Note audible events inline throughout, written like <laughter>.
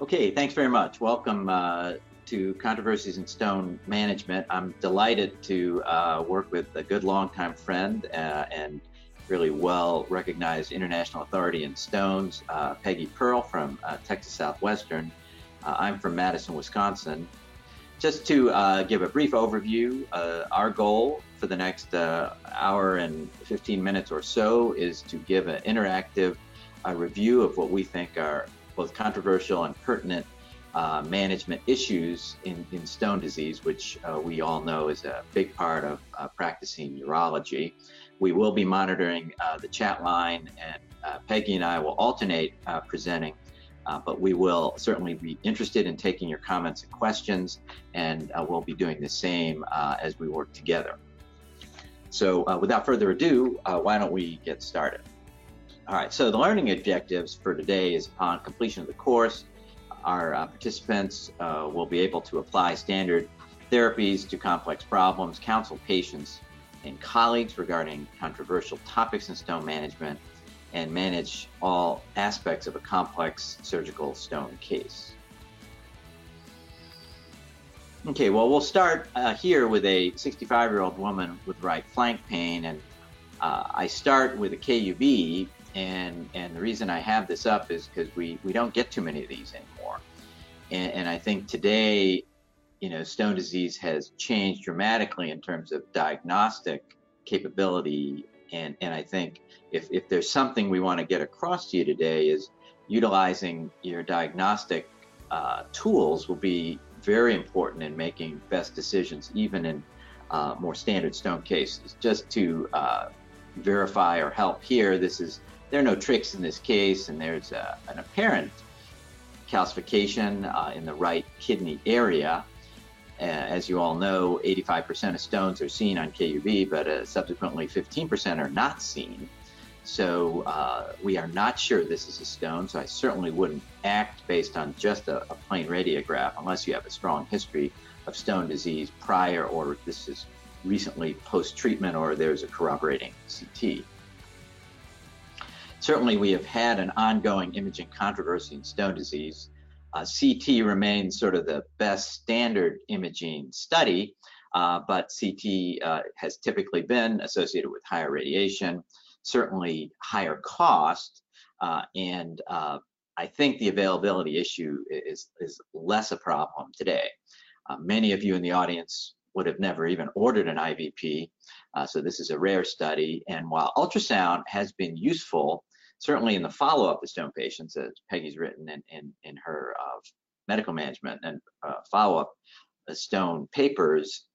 Okay, thanks very much. Welcome uh, to Controversies in Stone Management. I'm delighted to uh, work with a good longtime friend uh, and really well recognized international authority in stones, uh, Peggy Pearle from uh, Texas Southwestern. Uh, I'm from Madison, Wisconsin. Just to give a brief overview, our goal for the next hour and 15 minutes or so is to give an interactive review of what we think are both controversial and pertinent uh, management issues in, in stone disease, which uh, we all know is a big part of uh, practicing urology. We will be monitoring uh, the chat line, and uh, Peggy and I will alternate uh, presenting, but we will certainly be interested in taking your comments and questions, and we'll be doing the same as we work together. So, without further ado, why don't we get started? All right, so the learning objectives for today is upon completion of the course, our uh, participants uh, will be able to apply standard therapies to complex problems, counsel patients and colleagues regarding controversial topics in stone management, and manage all aspects of a complex surgical stone case. Okay, well, we'll start uh, here with a 65 year old woman with right flank pain. And uh, I start with a KUB and and the reason I have this up is because we we don't get too many of these anymore, and, and I think today, you know, stone disease has changed dramatically in terms of diagnostic capability, and and I think if if there's something we want to get across to you today is utilizing your diagnostic uh, tools will be very important in making best decisions, even in uh, more standard stone cases. Just to uh, verify or help here, this is there are no tricks in this case, and there's a, an apparent calcification uh, in the right kidney area. Uh, as you all know, 85% of stones are seen on KUB, but uh, subsequently 15% are not seen. So uh, we are not sure this is a stone, so I certainly wouldn't act based on just a, a plain radiograph unless you have a strong history of stone disease prior or this is recently post treatment or there's a corroborating CT. Certainly, we have had an ongoing imaging controversy in stone disease. Uh, CT remains sort of the best standard imaging study, uh, but CT uh, has typically been associated with higher radiation, certainly higher cost, uh, and uh, I think the availability issue is, is less a problem today. Uh, many of you in the audience would have never even ordered an IVP, so this is a rare study. And while ultrasound has been useful certainly in the follow-up of stone patients, as Peggy's written in, in, in her uh, medical management and uh, follow-up stone papers,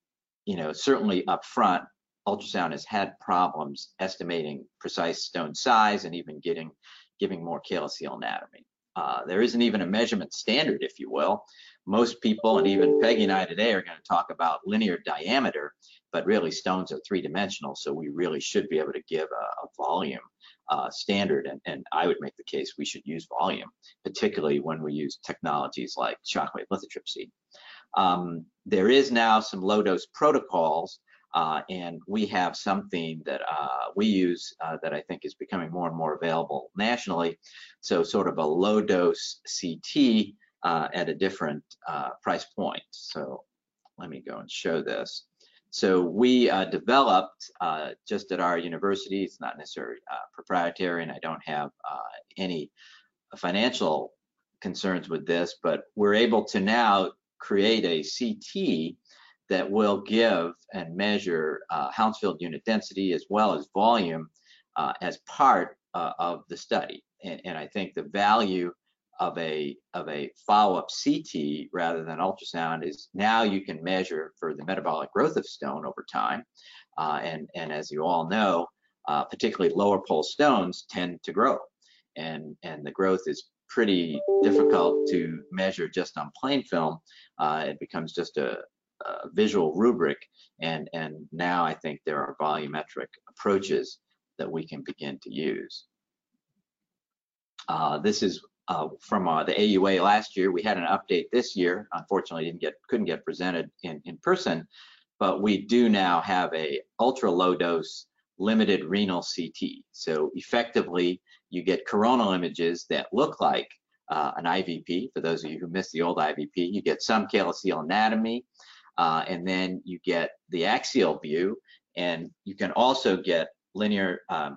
you know, certainly up front, ultrasound has had problems estimating precise stone size and even getting giving more calyceal anatomy. Uh, there isn't even a measurement standard, if you will. Most people, and even Peggy and I today, are going to talk about linear diameter, but really stones are three dimensional, so we really should be able to give a, a volume uh, standard. And, and I would make the case we should use volume, particularly when we use technologies like shockwave lithotripsy. Um, there is now some low dose protocols, uh, and we have something that uh, we use uh, that I think is becoming more and more available nationally. So, sort of a low dose CT uh, at a different uh, price point. So, let me go and show this. So we uh, developed uh, just at our university, it's not necessarily uh, proprietary and I don't have uh, any financial concerns with this, but we're able to now create a CT that will give and measure uh, Hounsfield unit density as well as volume uh, as part of the study. And, and I think the value of a of a follow-up CT rather than ultrasound is now you can measure for the metabolic growth of stone over time, uh, and and as you all know, uh, particularly lower pole stones tend to grow, and and the growth is pretty difficult to measure just on plain film. Uh, it becomes just a, a visual rubric, and and now I think there are volumetric approaches that we can begin to use. Uh, this is uh, from uh, the AUA last year. We had an update this year. Unfortunately, didn't get couldn't get presented in in person, but we do now have a ultra low dose limited renal CT. So effectively, you get coronal images that look like uh, an IVP. For those of you who missed the old IVP, you get some calyceal anatomy, uh, and then you get the axial view, and you can also get linear um,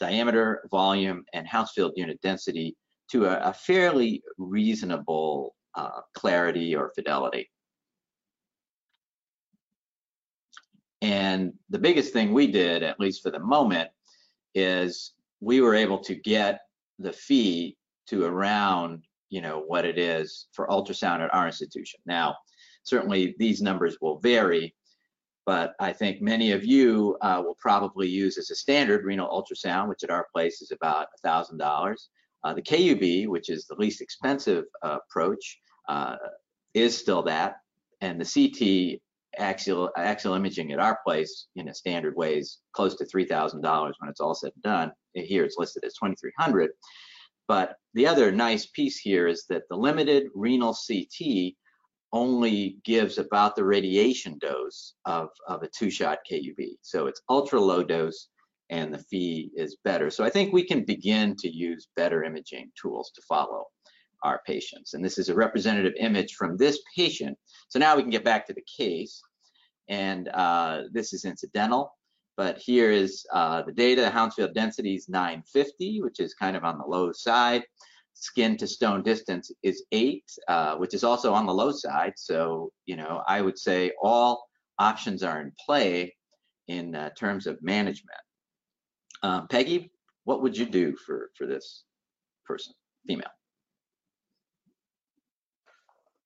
diameter, volume, and Hounsfield unit density to a, a fairly reasonable uh, clarity or fidelity. And the biggest thing we did, at least for the moment, is we were able to get the fee to around, you know, what it is for ultrasound at our institution. Now, certainly these numbers will vary, but I think many of you uh, will probably use as a standard renal ultrasound, which at our place is about $1,000. Uh, the KUB, which is the least expensive uh, approach, uh, is still that, and the CT axial axial imaging at our place in a standard way is close to $3,000 when it's all said and done. Here it's listed as 2,300. But the other nice piece here is that the limited renal CT only gives about the radiation dose of, of a two-shot KUB. So it's ultra low dose and the fee is better. So I think we can begin to use better imaging tools to follow our patients. And this is a representative image from this patient. So now we can get back to the case. And uh, this is incidental, but here is uh, the data. The Hounsfield density is 950, which is kind of on the low side. Skin to stone distance is eight, uh, which is also on the low side. So, you know, I would say all options are in play in uh, terms of management. Um, Peggy, what would you do for, for this person, female?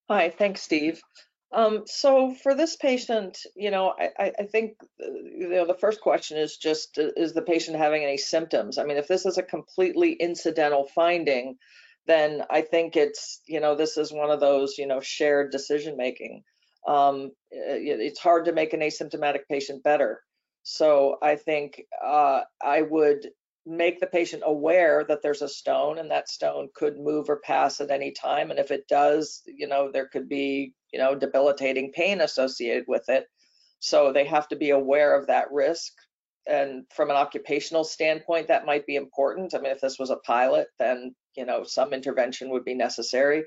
Hi, thanks, Steve. Um, so for this patient, you know, I, I think uh, you know the first question is just uh, is the patient having any symptoms? I mean, if this is a completely incidental finding, then I think it's you know this is one of those you know shared decision making. Um, it's hard to make an asymptomatic patient better. So I think uh, I would make the patient aware that there's a stone and that stone could move or pass at any time. And if it does, you know, there could be, you know, debilitating pain associated with it. So they have to be aware of that risk. And from an occupational standpoint, that might be important. I mean, if this was a pilot, then, you know, some intervention would be necessary.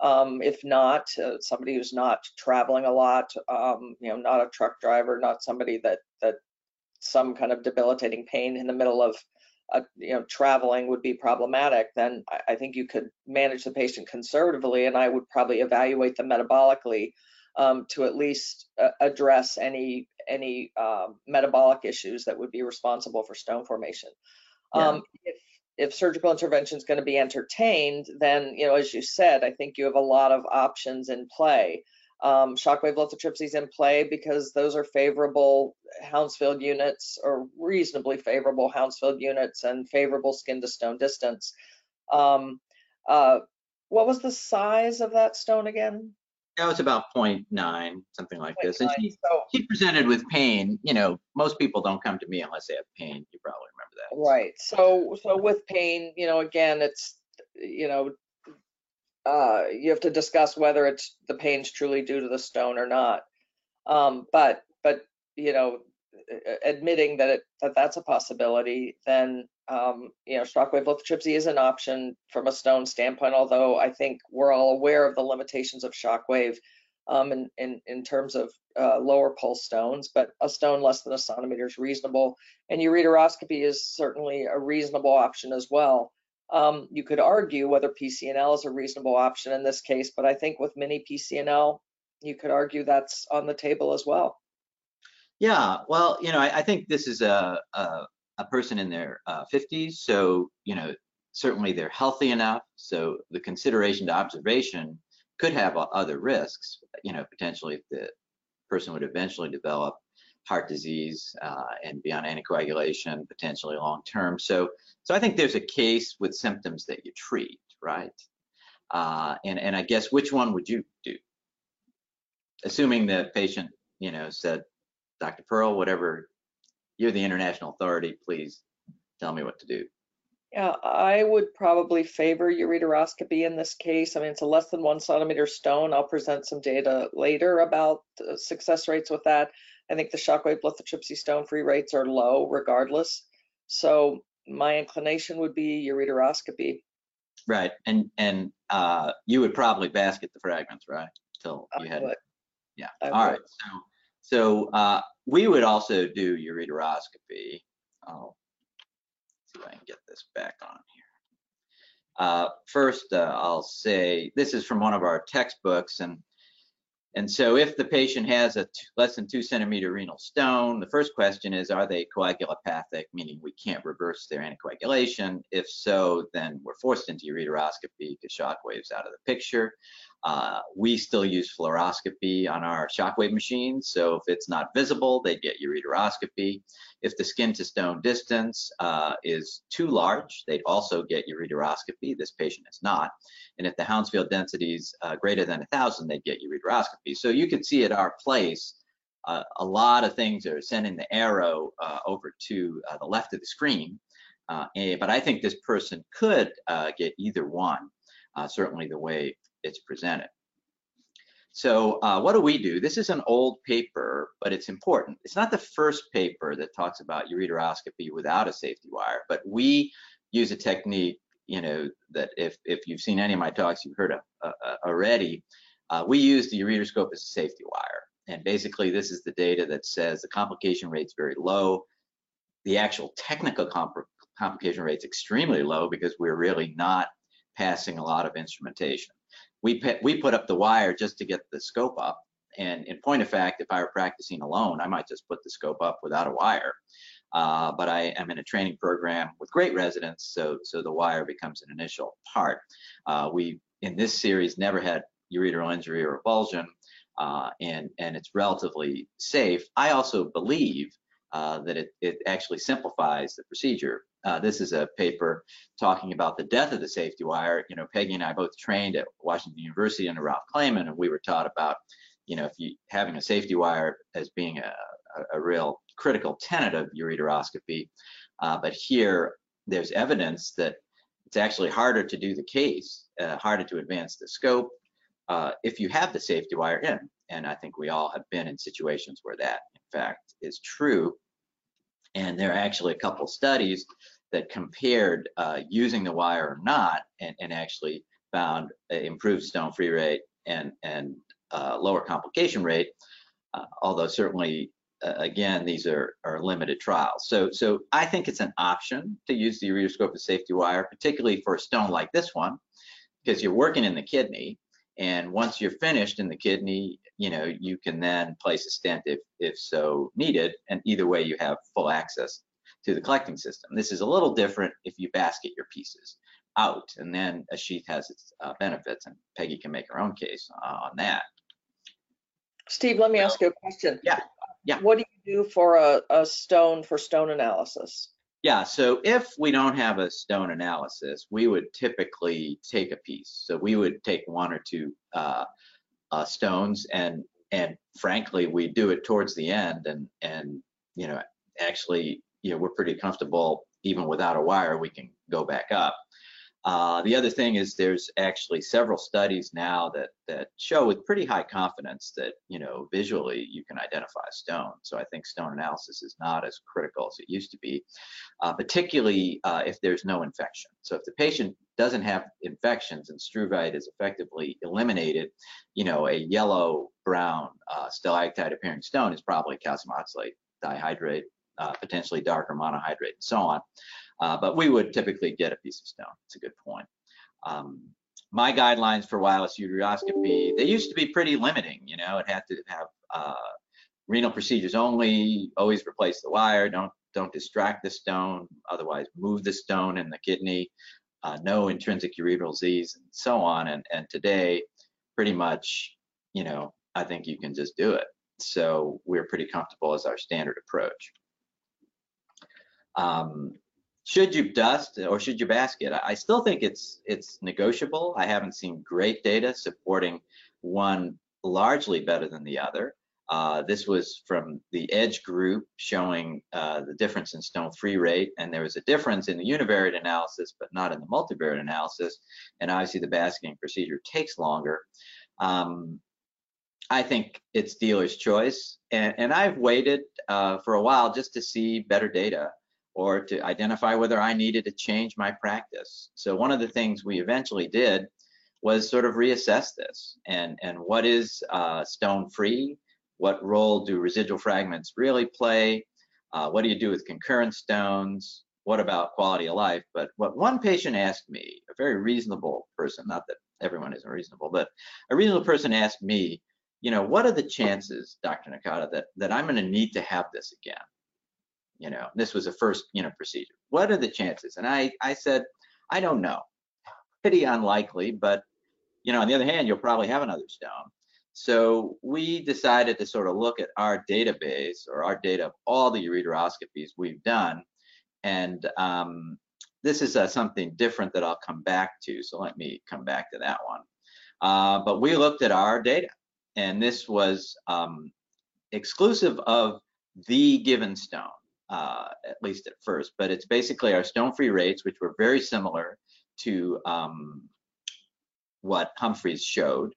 Um, if not, uh, somebody who's not traveling a lot, um, you know, not a truck driver, not somebody that that some kind of debilitating pain in the middle of uh, you know traveling would be problematic, then I, I, think you could manage the patient conservatively, and I would probably evaluate them metabolically um, to at least uh, address any any um, metabolic issues that would be responsible for stone formation. Yeah. Um, if if surgical intervention is going to be entertained, then you know, as you said, I think you have a lot of options in play. Um, shockwave lithotripsy is in play because those are favorable Hounsfield units or reasonably favorable Hounsfield units and favorable skin to stone distance. Um, uh, what was the size of that stone again? That was about 0.9, something like 0. this. And she, so, she presented with pain. You know, most people don't come to me unless they have pain. You probably remember that. Right. So, so with pain, you know, again, it's, you know, uh, you have to discuss whether it's the pain's truly due to the stone or not. Um, but but you know, admitting that it that that's a possibility, then um, you know, shockwave lithotripsy is an option from a stone standpoint. Although I think we're all aware of the limitations of shockwave um, in, in in terms of uh, lower pole stones, but a stone less than a centimeter is reasonable, and ureteroscopy is certainly a reasonable option as well. Um, you could argue whether PCNL is a reasonable option in this case, but I think with mini PCNL, you could argue that's on the table as well. Yeah, well, you know, I, I think this is a, a, a person in their uh, 50s, so you know, certainly they're healthy enough. So the consideration to observation could have other risks. You know, potentially if the person would eventually develop heart disease uh, and be on anticoagulation potentially long term. So, so I think there's a case with symptoms that you treat, right? Uh, and and I guess which one would you do? Assuming the patient, you know, said, Dr. Pearle, whatever, you're the international authority, please tell me what to do. Yeah, I would probably favor ureteroscopy in this case. I mean, it's a less than one centimeter stone. I'll present some data later about success rates with that. I think the shockwave lithotripsy stone free rates are low regardless. So my inclination would be ureteroscopy. Right, and and uh, you would probably basket the fragments, right? Till you I had, would. yeah. I All right. would. So, so uh, we would also do ureteroscopy. I'll see if I can get this back on here. Uh, first, uh, I'll say this is from one of our textbooks, and and so if the patient has a less than two centimeter renal stone, the first question is, are they coagulopathic, meaning we can't reverse their anticoagulation? If so, then we're forced into ureteroscopy because shock waves out of the picture. Uh, we still use fluoroscopy on our shockwave machines, so if it's not visible, they get ureteroscopy. If the skin to stone distance uh, is too large, they'd also get ureteroscopy. This patient is not. And if the Hounsfield density is uh, greater than 1,000, they'd get ureteroscopy. So you can see at our place, uh, a lot of things are sending the arrow uh, over to the left of the screen. Uh, but I think this person could get either one, uh, certainly the way it's presented. So uh, what do we do? This is an old paper, but it's important. It's not the first paper that talks about ureteroscopy without a safety wire, but we use a technique, you know, that if, if you've seen any of my talks, you've heard of uh, uh, already. Uh, we use the ureteroscope as a safety wire. And basically, this is the data that says the complication rate's very low. The actual technical compl- complication rate's extremely low because we're really not passing a lot of instrumentation we put, we put up the wire just to get the scope up. And in point of fact, if I were practicing alone, I might just put the scope up without a wire. Uh, but I am in a training program with great residents, so so the wire becomes an initial part. Uh, we in this series never had ureteral injury or avulsion, uh, and and it's relatively safe. I also believe uh, that it it actually simplifies the procedure. Uh, this is a paper talking about the death of the safety wire. You know, Peggy and I both trained at Washington University under Ralph Clayman, and we were taught about, you know, if you having a safety wire as being a, a, a real critical tenet of ureteroscopy. Uh, but here, there's evidence that it's actually harder to do the case, uh, harder to advance the scope uh, if you have the safety wire in. And I think we all have been in situations where that, in fact, is true. And there are actually a couple studies that compared uh, using the wire or not, and, and actually found improved stone free rate and and uh, lower complication rate. Uh, although certainly, uh, again, these are are limited trials. So so I think it's an option to use the ureteroscope as safety wire, particularly for a stone like this one, because you're working in the kidney. And once you're finished in the kidney, you know, you can then place a stent if, if so needed. And either way, you have full access to the collecting system. This is a little different if you basket your pieces out, and then a sheath has its uh, benefits, and Peggy can make her own case uh, on that. Steve, let me ask you a question. Yeah, yeah. What do you do for a, a stone for stone analysis? Yeah, so if we don't have a stone analysis, we would typically take a piece. So we would take one or two uh, uh, stones, and and frankly, we do it towards the end, and and you know actually, you know, we're pretty comfortable even without a wire. We can go back up. Uh, the other thing is there's actually several studies now that that show with pretty high confidence that you know visually you can identify stone. So I think stone analysis is not as critical as it used to be, uh, particularly uh, if there's no infection. So if the patient doesn't have infections and struvite is effectively eliminated, you know a yellow brown uh, stalactite appearing stone is probably calcium oxalate dihydrate, uh, potentially darker monohydrate, and so on. Uh, but we would typically get a piece of stone. It's a good point. Um, my guidelines for wireless ureteroscopy, they used to be pretty limiting. You know, it had to have uh, renal procedures only, always replace the wire, don't don't distract the stone, otherwise move the stone in the kidney, uh, no intrinsic ureteral disease, and so on. And, and today, pretty much, you know, I think you can just do it. So we're pretty comfortable as our standard approach. Um, should you dust or should you basket? I still think it's it's negotiable. I haven't seen great data supporting one largely better than the other. Uh, this was from the EDGE group showing uh, the difference in stone free rate, and there was a difference in the univariate analysis, but not in the multivariate analysis. And obviously, the basketing procedure takes longer. Um, I think it's dealer's choice, and, and I've waited uh, for a while just to see better data or to identify whether I needed to change my practice. So one of the things we eventually did was sort of reassess this and, and what is uh, stone free? What role do residual fragments really play? Uh, what do you do with concurrent stones? What about quality of life? But what one patient asked me, a very reasonable person, not that everyone is a reasonable, but a reasonable person asked me, you know, what are the chances, Dr. Nakada, that, that I'm going to need to have this again? You know, this was a first, you know, procedure. What are the chances? And I, I said, I don't know. Pretty unlikely, but you know, on the other hand, you'll probably have another stone. So we decided to sort of look at our database or our data of all the ureteroscopies we've done. And um, this is uh, something different that I'll come back to. So let me come back to that one. Uh, but we looked at our data and this was um, exclusive of the given stone, uh, at least at first, but it's basically our stone-free rates, which were very similar to um, what Humphreys showed.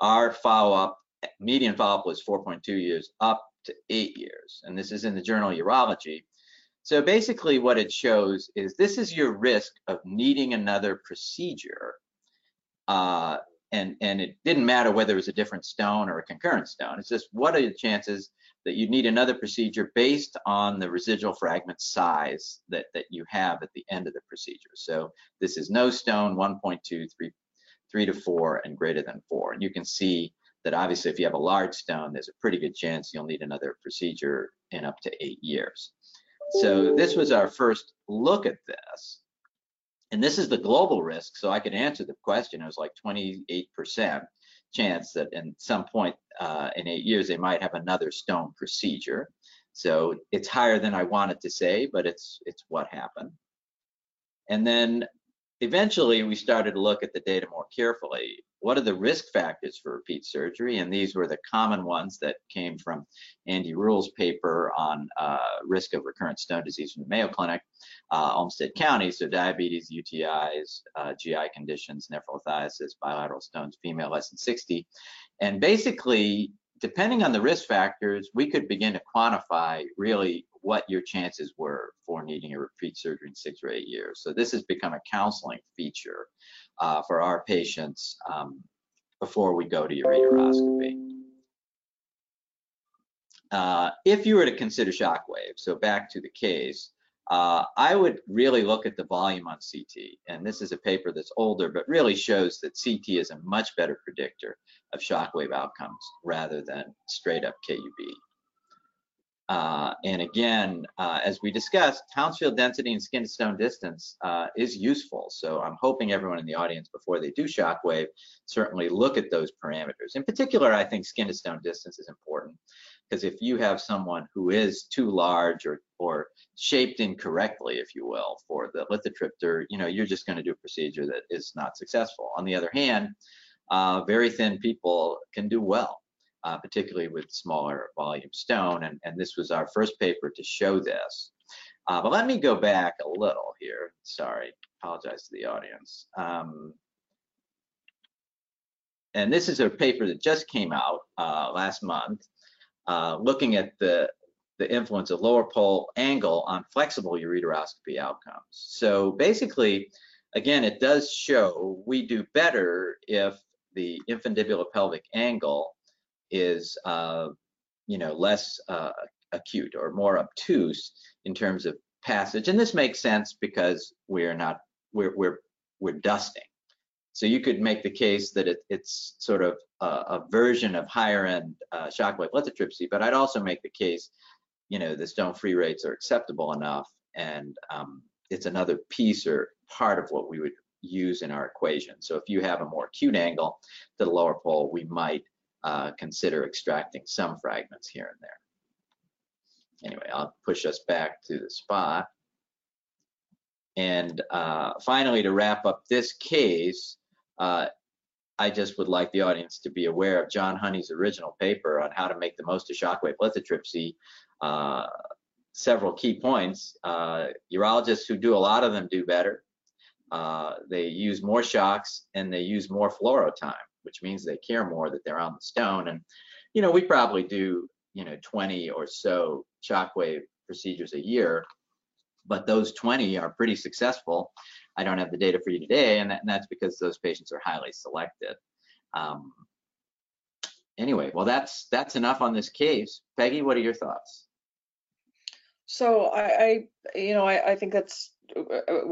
Our follow-up, median follow-up was 4.2 years up to eight years, and this is in the journal Urology. So basically what it shows is this is your risk of needing another procedure. Uh, and, and it didn't matter whether it was a different stone or a concurrent stone. It's just what are the chances that you need another procedure based on the residual fragment size that, that you have at the end of the procedure. So this is no stone, 1.2, 3, 3 to 4, and greater than 4. And you can see that obviously if you have a large stone, there's a pretty good chance you'll need another procedure in up to eight years. So this was our first look at this. And this is the global risk. So I could answer the question. It was like 28% chance that in some point uh, in eight years, they might have another stone procedure. So it's higher than I wanted to say, but it's it's what happened. And then eventually we started to look at the data more carefully. What are the risk factors for repeat surgery? And these were the common ones that came from Andy Rule's paper on uh, risk of recurrent stone disease from the Mayo Clinic, uh, Olmsted County. So diabetes, UTIs, uh, GI conditions, nephrolithiasis, bilateral stones, female less than 60. And basically, depending on the risk factors, we could begin to quantify really what your chances were for needing a repeat surgery in six or eight years. So this has become a counseling feature uh, for our patients um, before we go to ureteroscopy. Uh, if you were to consider shockwave, so back to the case, uh, I would really look at the volume on CT. And this is a paper that's older, but really shows that CT is a much better predictor of shockwave outcomes rather than straight up KUB. Uh, and again, uh, as we discussed, Hounsfield density and skin to stone distance uh, is useful. So I'm hoping everyone in the audience, before they do shockwave, certainly look at those parameters. In particular, I think skin to stone distance is important because if you have someone who is too large or, or shaped incorrectly, if you will, for the lithotripter, you know, you're just going to do a procedure that is not successful. On the other hand, uh, very thin people can do well uh, particularly with smaller volume stone. And, and this was our first paper to show this. Uh, but let me go back a little here. Sorry, apologize to the audience. Um, and this is a paper that just came out uh, last month, uh, looking at the the influence of lower pole angle on flexible ureteroscopy outcomes. So basically, again, it does show we do better if the infundibulopelvic pelvic angle is uh, you know less uh, acute or more obtuse in terms of passage and this makes sense because we're not we're we're we're dusting. So you could make the case that it, it's sort of a, a, version of higher end uh, shockwave lithotripsy but i'd also make the case you know the stone free rates are acceptable enough and um, it's another piece or part of what we would use in our equation. So if you have a more acute angle to the lower pole we might uh, consider extracting some fragments here and there. Anyway, I'll push us back to the spot. And uh, finally, to wrap up this case, uh, I just would like the audience to be aware of John Honey's original paper on how to make the most of shockwave lithotripsy. Uh, several key points. Uh, urologists who do a lot of them do better. Uh, they use more shocks and they use more fluoro time which means they care more that they're on the stone. And, you know, we probably do, you know, 20 or so shockwave procedures a year, but those 20 are pretty successful I don't have the data for you today, and, that, and that's because those patients are highly selected. Um, anyway, well, that's that's enough on this case. Peggy, what are your thoughts? So I, I you know, I, I think that's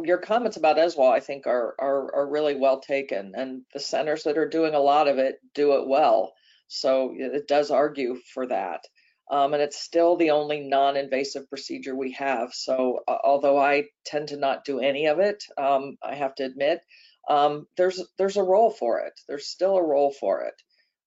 your comments about ESWA, I think, are, are are really well taken, and the centers that are doing a lot of it do it well. So it does argue for that. Um, and it's still the only non-invasive procedure we have. So uh, although I tend to not do any of it, um, I have to admit, um, there's there's a role for it. There's still a role for it.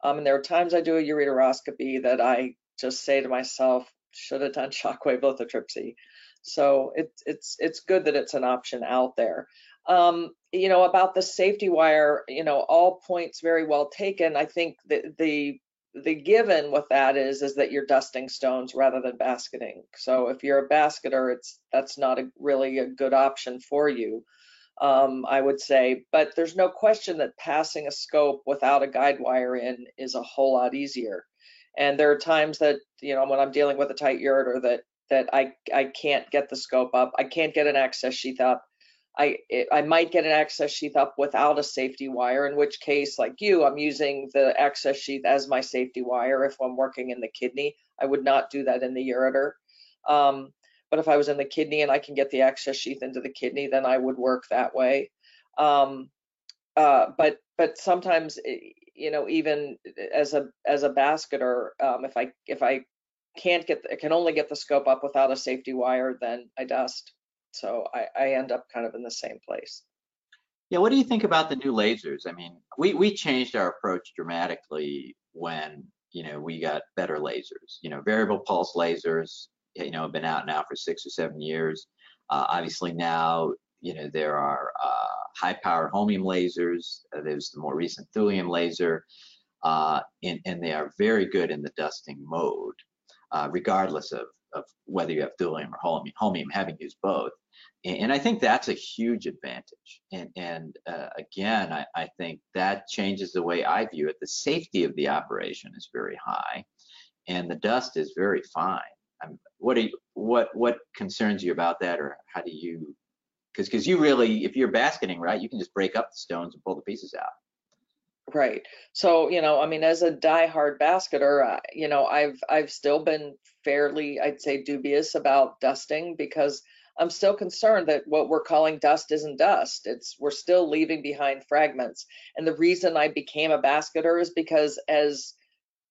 Um, and there are times I do a ureteroscopy that I just say to myself, should have done <laughs> shockwave lithotripsy. So it's it's it's good that it's an option out there. Um, you know about the safety wire, you know all points very well taken. I think the the the given with that is is that you're dusting stones rather than basketing. So if you're a basketer, it's that's not a, really a good option for you. Um, I would say, but there's no question that passing a scope without a guide wire in is a whole lot easier. And there are times that, you know, when I'm dealing with a tight yard or that that I I can't get the scope up, I can't get an access sheath up. I it, I might get an access sheath up without a safety wire, in which case, like you, I'm using the access sheath as my safety wire. If I'm working in the kidney, I would not do that in the ureter. Um, but if I was in the kidney and I can get the access sheath into the kidney, then I would work that way. Um, uh, but but sometimes eh, you know even as a as a basketer, um, if I if I can't get it can only get the scope up without a safety wire, then I dust. So I, I end up kind of in the same place. Yeah, what do you think about the new lasers? I mean, we we changed our approach dramatically when you know we got better lasers. You know, variable pulse lasers you know, have been out now for six or seven years. Uh, obviously now, you know, there are uh, high power holmium lasers. Uh, there's the more recent thulium laser, uh, and, and, they are very good in the dusting mode, uh, regardless of, of whether you have thulium or holmium, having used both. And, I think that's a huge advantage. And, and uh, again, I, I think that changes the way I view it. The safety of the operation is very high, and the dust is very fine. I'm, what you, what what concerns you about that, or how do you? Because because you really, if you're basketing, right, you can just break up the stones and pull the pieces out. Right. So you know, I mean, as a die-hard basketer, uh, you know, I've I've still been fairly, I'd say, dubious about dusting because I'm still concerned that what we're calling dust isn't dust. It's we're still leaving behind fragments. And the reason I became a basketer is because as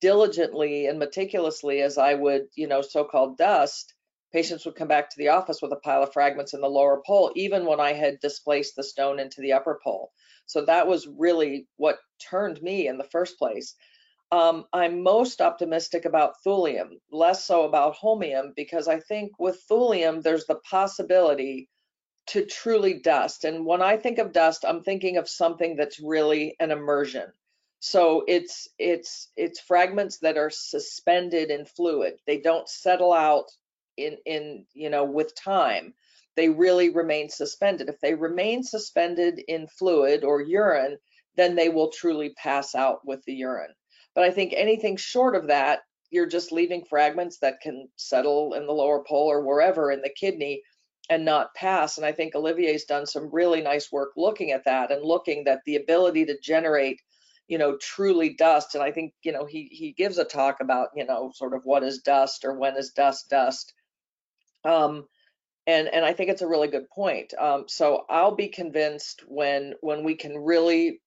diligently and meticulously as I would, you know, so-called dust, patients would come back to the office with a pile of fragments in the lower pole, even when I had displaced the stone into the upper pole. So that was really what turned me in the first place. Um, I'm most optimistic about thulium, less so about holmium, because I think with thulium, there's the possibility to truly dust. And when I think of dust, I'm thinking of something that's really an emulsion. So it's it's it's fragments that are suspended in fluid. They don't settle out in in you know with time. They really remain suspended. If they remain suspended in fluid or urine, then they will truly pass out with the urine. But I think anything short of that, you're just leaving fragments that can settle in the lower pole or wherever in the kidney and not pass. And I think Olivier's done some really nice work looking at that and looking that the ability to generate you know truly dust and i think you know he he gives a talk about you know sort of what is dust or when is dust dust um and and i think it's a really good point um so i'll be convinced when when we can really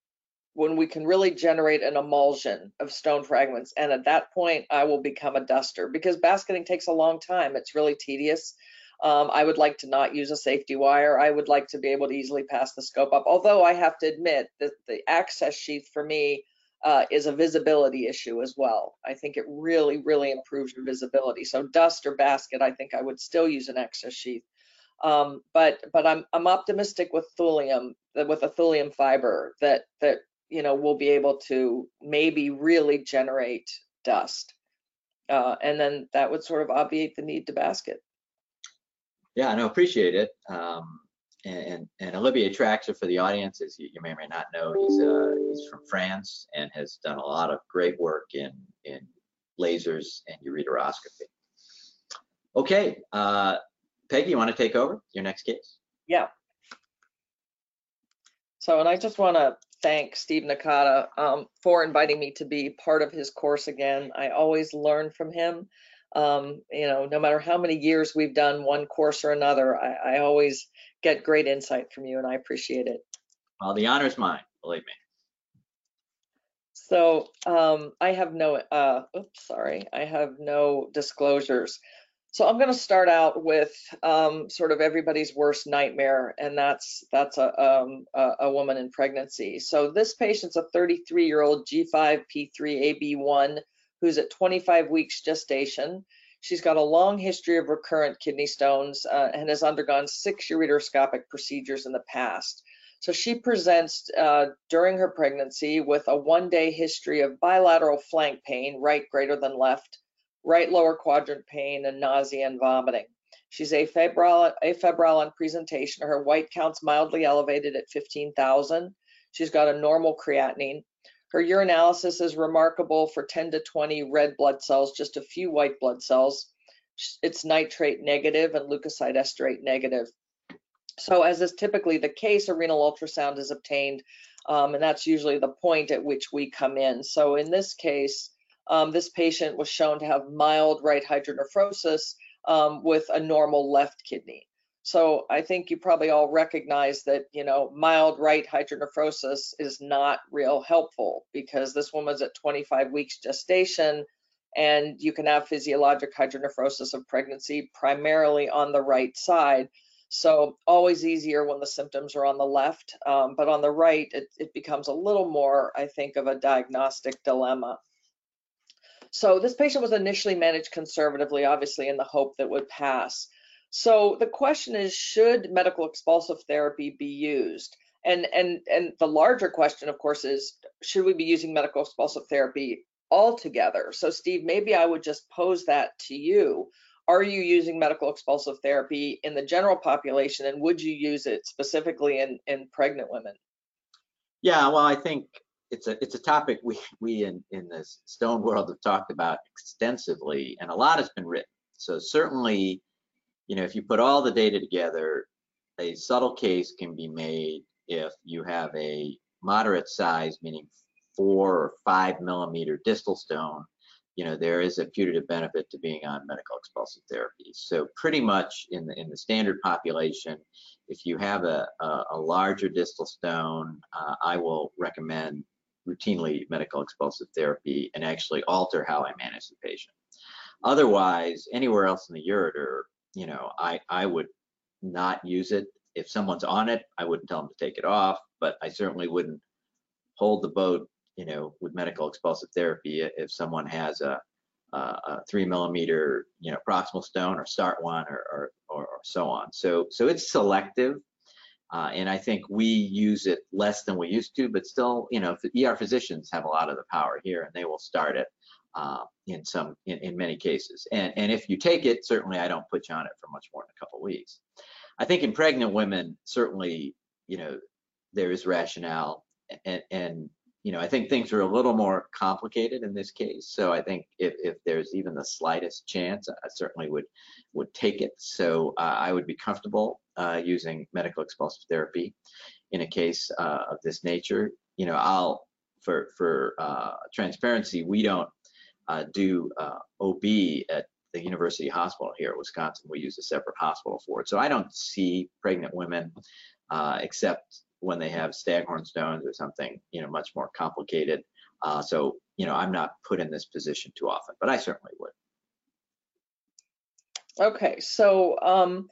when we can really generate an emulsion of stone fragments and at that point i will become a duster because basketing takes a long time it's really tedious um, I would like to not use a safety wire. I would like to be able to easily pass the scope up. Although I have to admit that the access sheath for me uh, is a visibility issue as well. I think it really, really improves your visibility. So dust or basket, I think I would still use an access sheath. Um, but but I'm I'm optimistic with thulium, with a thulium fiber that that you know we'll be able to maybe really generate dust, uh, and then that would sort of obviate the need to basket. Yeah, no, appreciate it. Um, and, and Olivier Traxer for the audience, as you, you, may or may not know, he's uh, he's from France and has done a lot of great work in in lasers and ureteroscopy. Okay, uh, Peggy, you want to take over your next case? Yeah. So, and I just want to thank Steve Nakada um, for inviting me to be part of his course again. I always learn from him. Um, you know, no matter how many years we've done one course or another, I, I always get great insight from you, and I appreciate it. Well, the honor's mine, believe me. So um, I have no, uh, oops, sorry, I have no disclosures. So I'm going to start out with um, sort of everybody's worst nightmare, and that's that's a, um, a, woman in pregnancy. So this patient's a 33-year-old G5P3AB1 who's at 25 weeks gestation. She's got a long history of recurrent kidney stones uh, and has undergone six ureteroscopic procedures in the past. So she presents uh, during her pregnancy with a one-day history of bilateral flank pain, right greater than left, right lower quadrant pain, and nausea and vomiting. She's afebrile, afebrile on presentation. Her white count's mildly elevated at 15,000. She's got a normal creatinine. Her urinalysis is remarkable for 10 to 20 red blood cells, just a few white blood cells. It's nitrate negative and leukocyte esterase negative. So as is typically the case, a renal ultrasound is obtained, um, and that's usually the point at which we come in. So in this case, um, this patient was shown to have mild right hydronephrosis um, with a normal left kidney. So I think you probably all recognize that, you know, mild right hydronephrosis is not real helpful because this woman's at 25 weeks gestation and you can have physiologic hydronephrosis of pregnancy primarily on the right side. So always easier when the symptoms are on the left, um, but on the right, it, it becomes a little more, I think, of a diagnostic dilemma. So this patient was initially managed conservatively, obviously in the hope that would pass. So the question is, should medical expulsive therapy be used? And, and, and the larger question, of course, is, should we be using medical expulsive therapy altogether? So Steve, maybe I would just pose that to you. Are you using medical expulsive therapy in the general population and would you use it specifically in, in pregnant women? Yeah, well, I think it's a it's a topic we we in in the stone world have talked about extensively, and a lot has been written. So certainly, you know, if you put all the data together, a subtle case can be made if you have a moderate size, meaning four or five millimeter distal stone. You know, there is a putative benefit to being on medical expulsive therapy. So pretty much in the in the standard population, if you have a, a, a larger distal stone, uh, I will recommend routinely medical expulsive therapy and actually alter how I manage the patient. Otherwise, anywhere else in the ureter, you know, I, I would not use it. If someone's on it, I wouldn't tell them to take it off, but I certainly wouldn't hold the boat, you know, with medical expulsive therapy if someone has a, a, a three millimeter, you know, proximal stone or start one or, or, or so on. So, so it's selective uh, and I think we use it less than we used to, but still, you know, the ER physicians have a lot of the power here and they will start it uh, in some, in, in many cases. And, and if you take it, certainly I don't put you on it for much more than a couple of weeks. I think in pregnant women, certainly, you know, there is rationale and, and you know, I think things are a little more complicated in this case. So I think if, if there's even the slightest chance, I certainly would would take it. So uh, I would be comfortable uh, using medical expulsive therapy in a case uh, of this nature. You know, I'll for for uh, transparency, we don't do uh, OB at the University Hospital here at Wisconsin. We use a separate hospital for it. So I don't see pregnant women except when they have staghorn stones or something, you know, much more complicated. Uh, so, you know, I'm not put in this position too often, but I certainly would. Okay, so, um,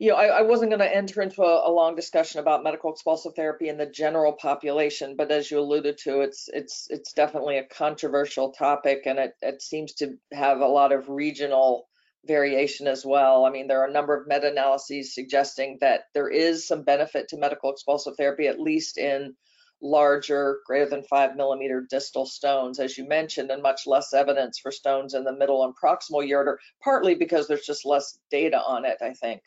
you know, I, I wasn't going to enter into a, a, long discussion about medical expulsive therapy in the general population, but as you alluded to, it's it's it's definitely a controversial topic, and it it seems to have a lot of regional variation as well. I mean, there are a number of meta-analyses suggesting that there is some benefit to medical expulsive therapy, at least in larger, greater than five millimeter distal stones, as you mentioned, and much less evidence for stones in the middle and proximal ureter, partly because there's just less data on it, I think.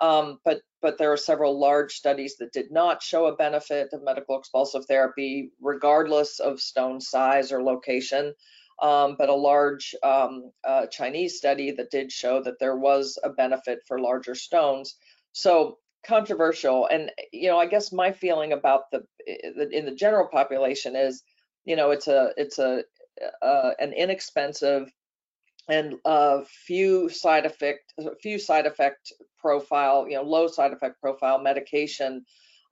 Um, but but there are several large studies that did not show a benefit of medical expulsive therapy, regardless of stone size or location um, but a large um, uh, Chinese study that did show that there was a benefit for larger stones. So controversial. And, you know, I guess my feeling about the, in the general population is, you know, it's a, it's a, uh, an inexpensive and a few side effect, a few side effect profile, you know, low side effect profile medication.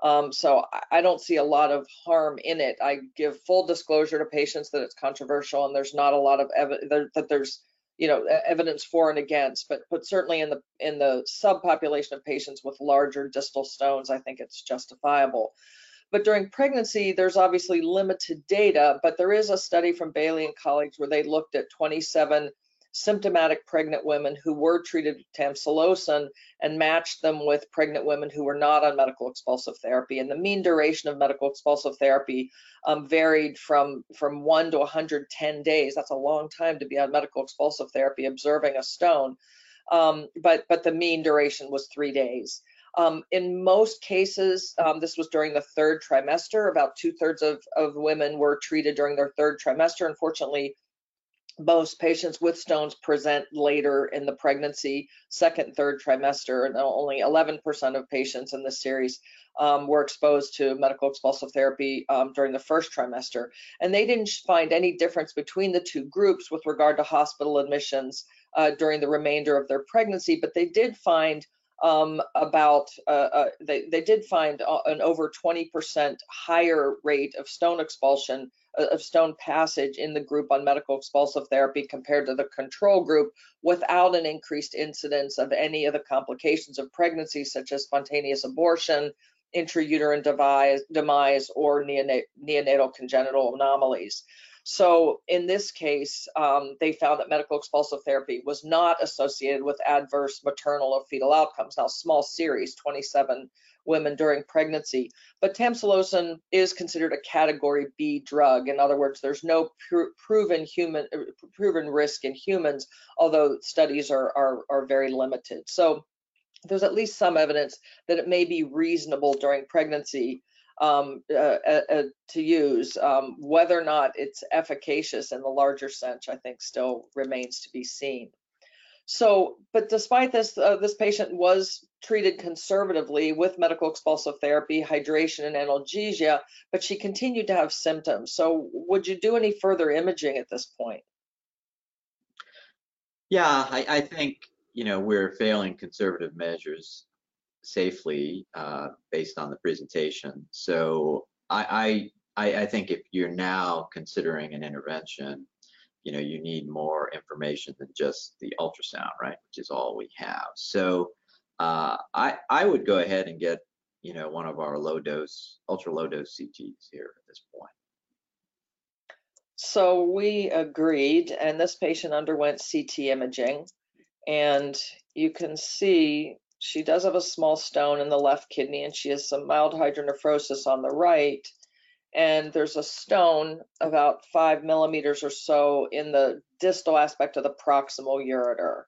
Um, so I don't see a lot of harm in it. I give full disclosure to patients that it's controversial and there's not a lot of evidence that there's you know evidence for and against but but certainly in the in the subpopulation of patients with larger distal stones i think it's justifiable but during pregnancy there's obviously limited data but there is a study from bailey and colleagues where they looked at 27 symptomatic pregnant women who were treated with tamsulosin and matched them with pregnant women who were not on medical expulsive therapy. And the mean duration of medical expulsive therapy um, varied from, from one to 110 days. That's a long time to be on medical expulsive therapy observing a stone. Um, but, but the mean duration was three days. Um, in most cases, um, this was during the third trimester. About two thirds of, of women were treated during their third trimester. Unfortunately, most patients with stones present later in the pregnancy, second, third trimester, and only 11% of patients in this series um, were exposed to medical expulsive therapy um, during the first trimester. And they didn't find any difference between the two groups with regard to hospital admissions uh, during the remainder of their pregnancy, but they did find um, about uh, uh, they, they did find uh, an over 20% higher rate of stone expulsion of stone passage in the group on medical expulsive therapy compared to the control group without an increased incidence of any of the complications of pregnancy such as spontaneous abortion intrauterine demise, demise or neonat neonatal congenital anomalies so in this case, um, they found that medical expulsive therapy was not associated with adverse maternal or fetal outcomes. Now, small series, 27 women during pregnancy, but tamsulosin is considered a category B drug. In other words, there's no proven human uh, proven risk in humans, although studies are, are, are very limited. So there's at least some evidence that it may be reasonable during pregnancy um, uh, uh, uh, to use. Um, whether or not it's efficacious in the larger sense, I think still remains to be seen. So, but despite this, uh, this patient was treated conservatively with medical expulsive therapy, hydration, and analgesia, but she continued to have symptoms. So, would you do any further imaging at this point? Yeah, I, I think you know we're failing conservative measures safely uh, based on the presentation. So I, I, I think if you're now considering an intervention, you know, you need more information than just the ultrasound, right? Which is all we have. So uh, I, I would go ahead and get, you know, one of our low dose, ultra low dose CTs here at this point. So we agreed, and this patient underwent CT imaging, and you can see she does have a small stone in the left kidney and she has some mild hydronephrosis on the right. And there's a stone about five millimeters or so in the distal aspect of the proximal ureter.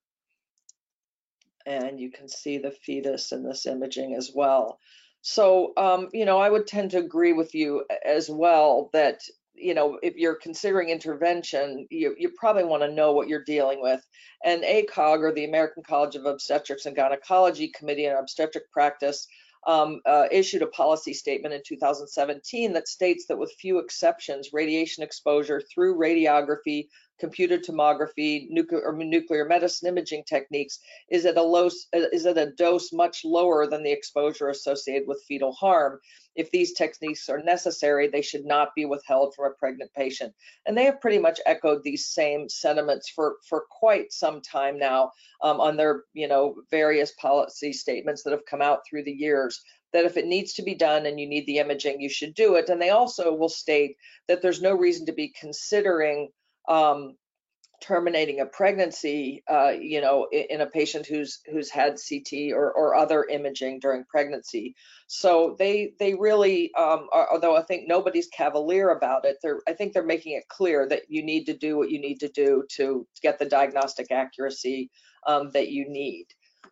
And you can see the fetus in this imaging as well. So, um, you know, I would tend to agree with you as well that you know, if you're considering intervention, you, you probably want to know what you're dealing with. And ACOG, or the American College of Obstetrics and Gynecology Committee on Obstetric Practice, um, uh, issued a policy statement in 2017 that states that with few exceptions, radiation exposure through radiography computed tomography, nuclear or nuclear medicine imaging techniques is at a low is at a dose much lower than the exposure associated with fetal harm. If these techniques are necessary, they should not be withheld from a pregnant patient. And they have pretty much echoed these same sentiments for for quite some time now um, on their you know various policy statements that have come out through the years that if it needs to be done and you need the imaging, you should do it. And they also will state that there's no reason to be considering um, terminating a pregnancy, uh, you know, in, in, a patient who's who's had CT or, or other imaging during pregnancy. So they they really, um, are, although I think nobody's cavalier about it, they're I think they're making it clear that you need to do what you need to do to get the diagnostic accuracy um, that you need.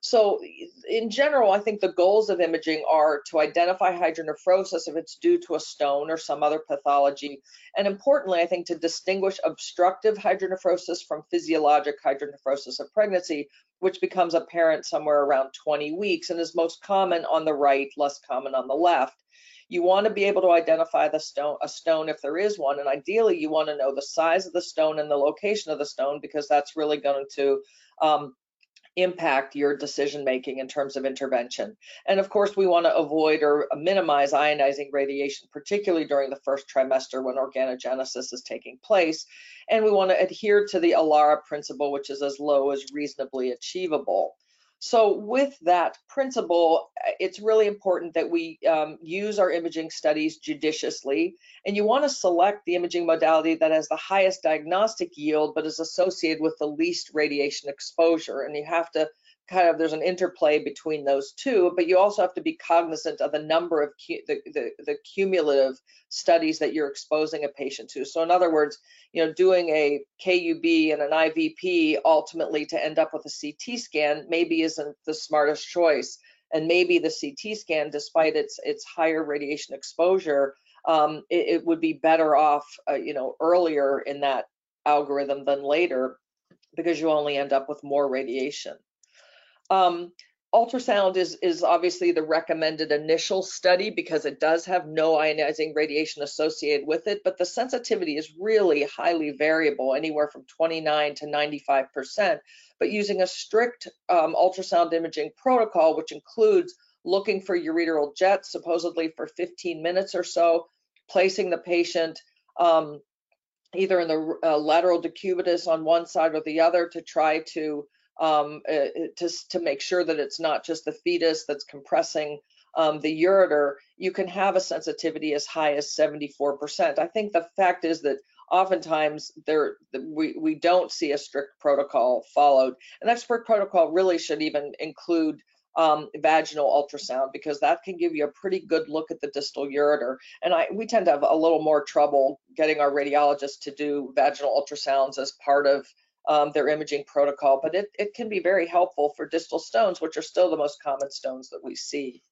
So in general, I think the goals of imaging are to identify hydronephrosis if it's due to a stone or some other pathology. And importantly, I think to distinguish obstructive hydronephrosis from physiologic hydronephrosis of pregnancy, which becomes apparent somewhere around 20 weeks and is most common on the right, less common on the left. You want to be able to identify the stone, a stone if there is one, and ideally you want to know the size of the stone and the location of the stone because that's really going to um, impact your decision making in terms of intervention. And of course, we want to avoid or minimize ionizing radiation, particularly during the first trimester when organogenesis is taking place. And we want to adhere to the ALARA principle, which is as low as reasonably achievable. So with that principle, it's really important that we um, use our imaging studies judiciously, and you want to select the imaging modality that has the highest diagnostic yield, but is associated with the least radiation exposure. And you have to kind of there's an interplay between those two, but you also have to be cognizant of the number of the, the, the cumulative studies that you're exposing a patient to. So in other words, you know, doing a KUB and an IVP ultimately to end up with a CT scan maybe isn't the smartest choice. And maybe the CT scan, despite its its higher radiation exposure, um, it, it, would be better off, uh, you know, earlier in that algorithm than later because you only end up with more radiation. Um, ultrasound is, is obviously the recommended initial study because it does have no ionizing radiation associated with it, but the sensitivity is really highly variable, anywhere from 29 to 95%. But using a strict um, ultrasound imaging protocol, which includes looking for ureteral jets, supposedly for 15 minutes or so, placing the patient um, either in the uh, lateral decubitus on one side or the other to try to um, uh, to, to make sure that it's not just the fetus that's compressing um, the ureter, you can have a sensitivity as high as 74%. I think the fact is that oftentimes there we, we don't see a strict protocol followed. An expert protocol really should even include um, vaginal ultrasound because that can give you a pretty good look at the distal ureter. And I, we tend to have a little more trouble getting our radiologists to do vaginal ultrasounds as part of um, their imaging protocol, but it, it can be very helpful for distal stones, which are still the most common stones that we see.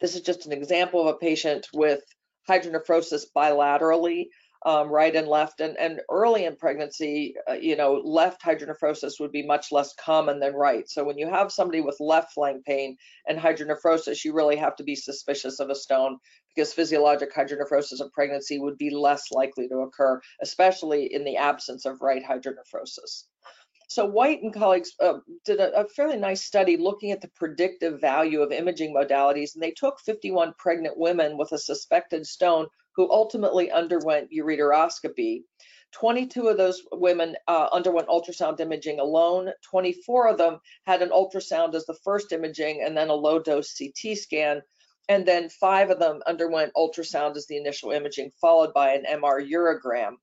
This is just an example of a patient with hydronephrosis bilaterally um, right and left. And, and early in pregnancy, uh, you know, left hydronephrosis would be much less common than right. So when you have somebody with left flank pain and hydronephrosis, you really have to be suspicious of a stone because physiologic hydronephrosis of pregnancy would be less likely to occur, especially in the absence of right hydronephrosis. So White and colleagues uh, did a, a, fairly nice study looking at the predictive value of imaging modalities, and they took 51 pregnant women with a suspected stone who ultimately underwent ureteroscopy. 22 of those women uh, underwent ultrasound imaging alone. 24 of them had an ultrasound as the first imaging and then a low dose CT scan. And then five of them underwent ultrasound as the initial imaging, followed by an MR urogram.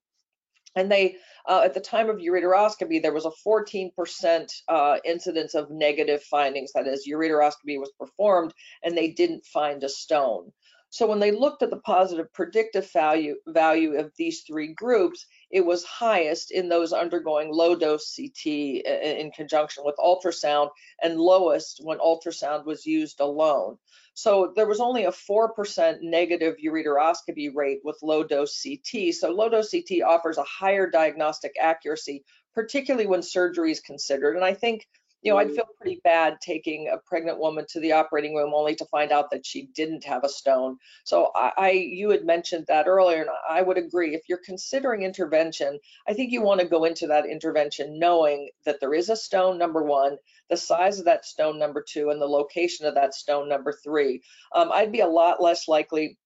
And they, uh, at the time of ureteroscopy, there was a 14% uh, incidence of negative findings. That is, ureteroscopy was performed and they didn't find a stone. So when they looked at the positive predictive value, value of these three groups, it was highest in those undergoing low dose CT uh, in conjunction with ultrasound and lowest when ultrasound was used alone. So there was only a 4% negative ureteroscopy rate with low dose CT. So low dose CT offers a higher diagnostic accuracy, particularly when surgery is considered. And I think you know, I'd feel pretty bad taking a pregnant woman to the operating room only to find out that she didn't have a stone. So I, I, you had mentioned that earlier, and I would agree. If you're considering intervention, I think you want to go into that intervention knowing that there is a stone, number one, the size of that stone, number two, and the location of that stone, number three. Um, I'd be a lot less likely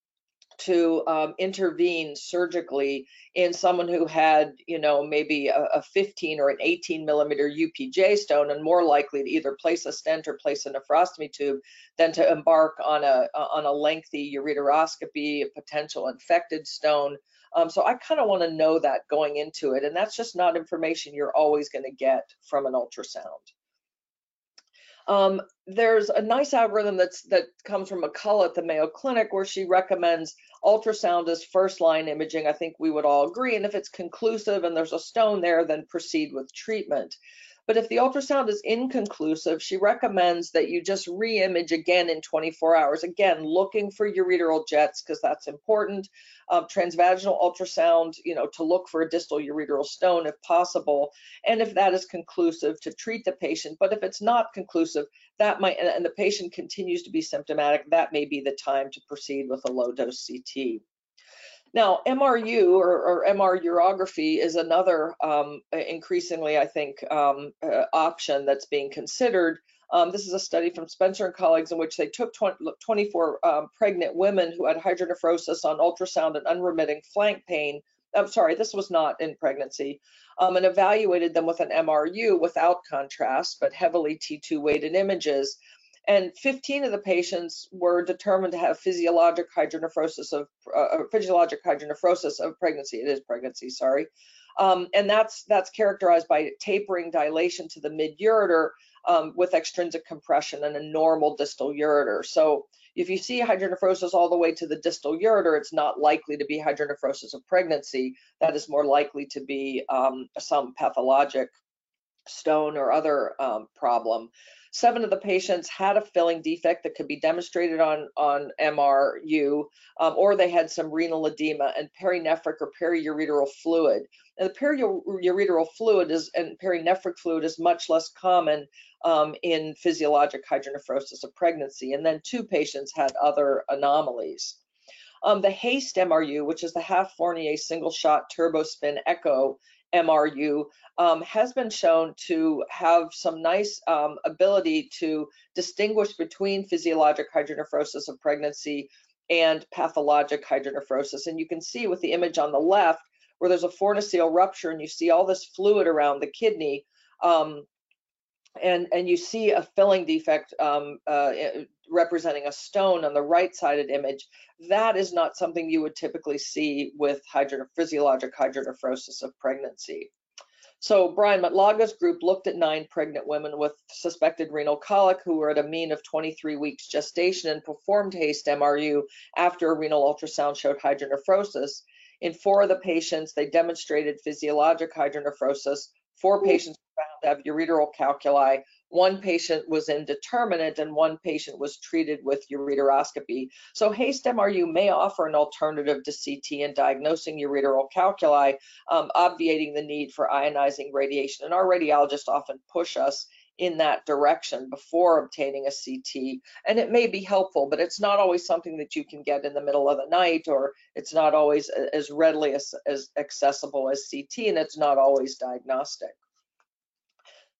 to um, intervene surgically in someone who had, you know, maybe a, a, 15 or an 18 millimeter UPJ stone and more likely to either place a stent or place a nephrostomy tube than to embark on a on a lengthy ureteroscopy, a potential infected stone. Um, so I kind of want to know that going into it, and that's just not information you're always going to get from an ultrasound. Um, there's a nice algorithm that's that comes from McCullough at the Mayo Clinic where she recommends ultrasound as first line imaging. I think we would all agree. And if it's conclusive and there's a stone there, then proceed with treatment. But if the ultrasound is inconclusive, she recommends that you just re-image again in 24 hours. Again, looking for ureteral jets because that's important. Um, transvaginal ultrasound, you know, to look for a distal ureteral stone if possible. And if that is conclusive, to treat the patient. But if it's not conclusive, that might, and the patient continues to be symptomatic, that may be the time to proceed with a low dose CT. Now, MRU or, or MR urography is another um, increasingly, I think, um, uh, option that's being considered. Um, this is a study from Spencer and colleagues in which they took 20, 24 um, pregnant women who had hydronephrosis on ultrasound and unremitting flank pain. I'm sorry, this was not in pregnancy, um, and evaluated them with an MRU without contrast, but heavily T2 weighted images and 15 of the patients were determined to have physiologic hydronephrosis of uh, uh, physiologic hydronephrosis of pregnancy. It is pregnancy, sorry, um, and that's that's characterized by tapering dilation to the mid ureter um, with extrinsic compression and a normal distal ureter. So if you see hydronephrosis all the way to the distal ureter, it's not likely to be hydronephrosis of pregnancy. That is more likely to be um, some pathologic stone or other um, problem. Seven of the patients had a filling defect that could be demonstrated on, on MRU, um, or they had some renal edema and perinephric or periureteral fluid. And the periureteral fluid is and perinephric fluid is much less common um, in physiologic hydronephrosis of pregnancy. And then two patients had other anomalies. Um, the HASTE MRU, which is the half Fourier single shot turbospin echo MRU um, has been shown to have some nice um, ability to distinguish between physiologic hydronephrosis of pregnancy and pathologic hydronephrosis. And you can see with the image on the left where there's a forniceal rupture and you see all this fluid around the kidney um, and, and you see a filling defect um, uh, representing a stone on the right-sided image, that is not something you would typically see with hydro physiologic hydronephrosis of pregnancy. So Brian Matlaga's group looked at nine pregnant women with suspected renal colic who were at a mean of 23 weeks gestation and performed HASTE MRU after a renal ultrasound showed hydronephrosis. In four of the patients, they demonstrated physiologic hydronephrosis. Four patients found to have ureteral calculi, one patient was indeterminate and one patient was treated with ureteroscopy. So HASTE MRU may offer an alternative to CT in diagnosing ureteral calculi, um, obviating the need for ionizing radiation. And our radiologists often push us in that direction before obtaining a CT. And it may be helpful, but it's not always something that you can get in the middle of the night, or it's not always as readily as, as accessible as CT, and it's not always diagnostic.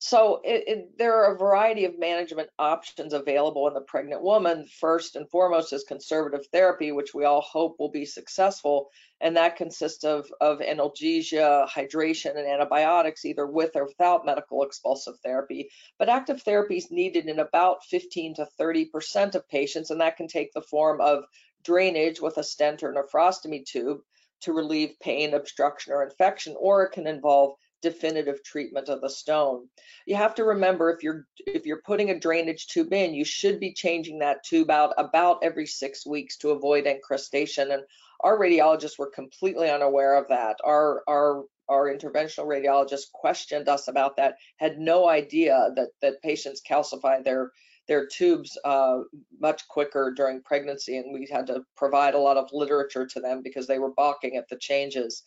So it, it, there are a variety of management options available in the pregnant woman. First and foremost is conservative therapy, which we all hope will be successful. And that consists of, of analgesia, hydration, and antibiotics, either with or without medical expulsive therapy. But active therapy is needed in about 15 to 30% of patients, and that can take the form of drainage with a stent or nephrostomy tube to relieve pain, obstruction, or infection, or it can involve definitive treatment of the stone. You have to remember if you're if you're putting a drainage tube in, you should be changing that tube out about every six weeks to avoid encrustation. And our radiologists were completely unaware of that. Our our our interventional radiologist questioned us about that, had no idea that that patients calcify their their tubes uh, much quicker during pregnancy, and we had to provide a lot of literature to them because they were balking at the changes.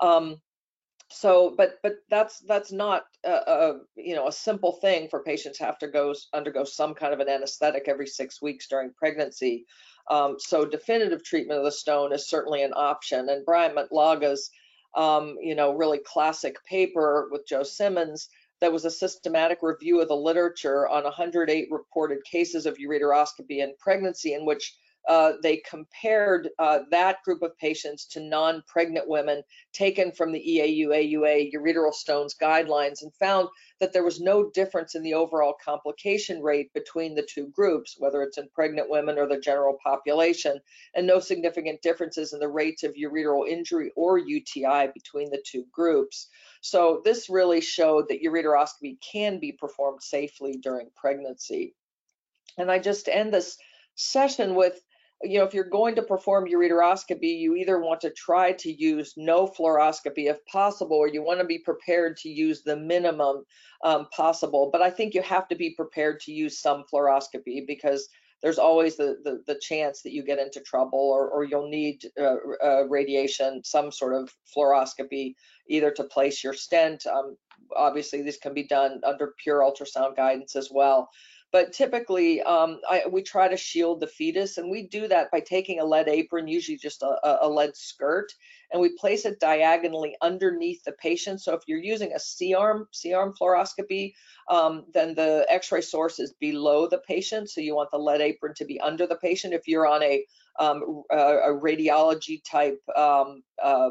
Um, so but but that's that's not a, a, you know a simple thing for patients have to go undergo some kind of an anesthetic every six weeks during pregnancy. Um, so definitive treatment of the stone is certainly an option. And brian matlaga's um, you know really classic paper with joe semins that was a systematic review of the literature on 108 reported cases of ureteroscopy in pregnancy in which uh, they compared uh, that group of patients to non-pregnant women taken from the EAU AUA ureteral stones guidelines and found that there was no difference in the overall complication rate between the two groups, whether it's in pregnant women or the general population, and no significant differences in the rates of ureteral injury or UTI between the two groups. So this really showed that ureteroscopy can be performed safely during pregnancy. And I just end this session with you know, if you're going to perform ureteroscopy, you either want to try to use no fluoroscopy if possible, or you want to be prepared to use the minimum um, possible. But I think you have to be prepared to use some fluoroscopy because there's always the, the, the chance that you get into trouble or, or you'll need uh, uh, radiation, some sort of fluoroscopy, either to place your stent. Um, obviously, this can be done under pure ultrasound guidance as well. But typically, um, I, we try to shield the fetus, and we do that by taking a lead apron, usually just a, a lead skirt, and we place it diagonally underneath the patient. So if you're using a C-arm, C-arm fluoroscopy, um, then the X-ray source is below the patient. So you want the lead apron to be under the patient. If you're on a, um, a, a radiology type um, uh,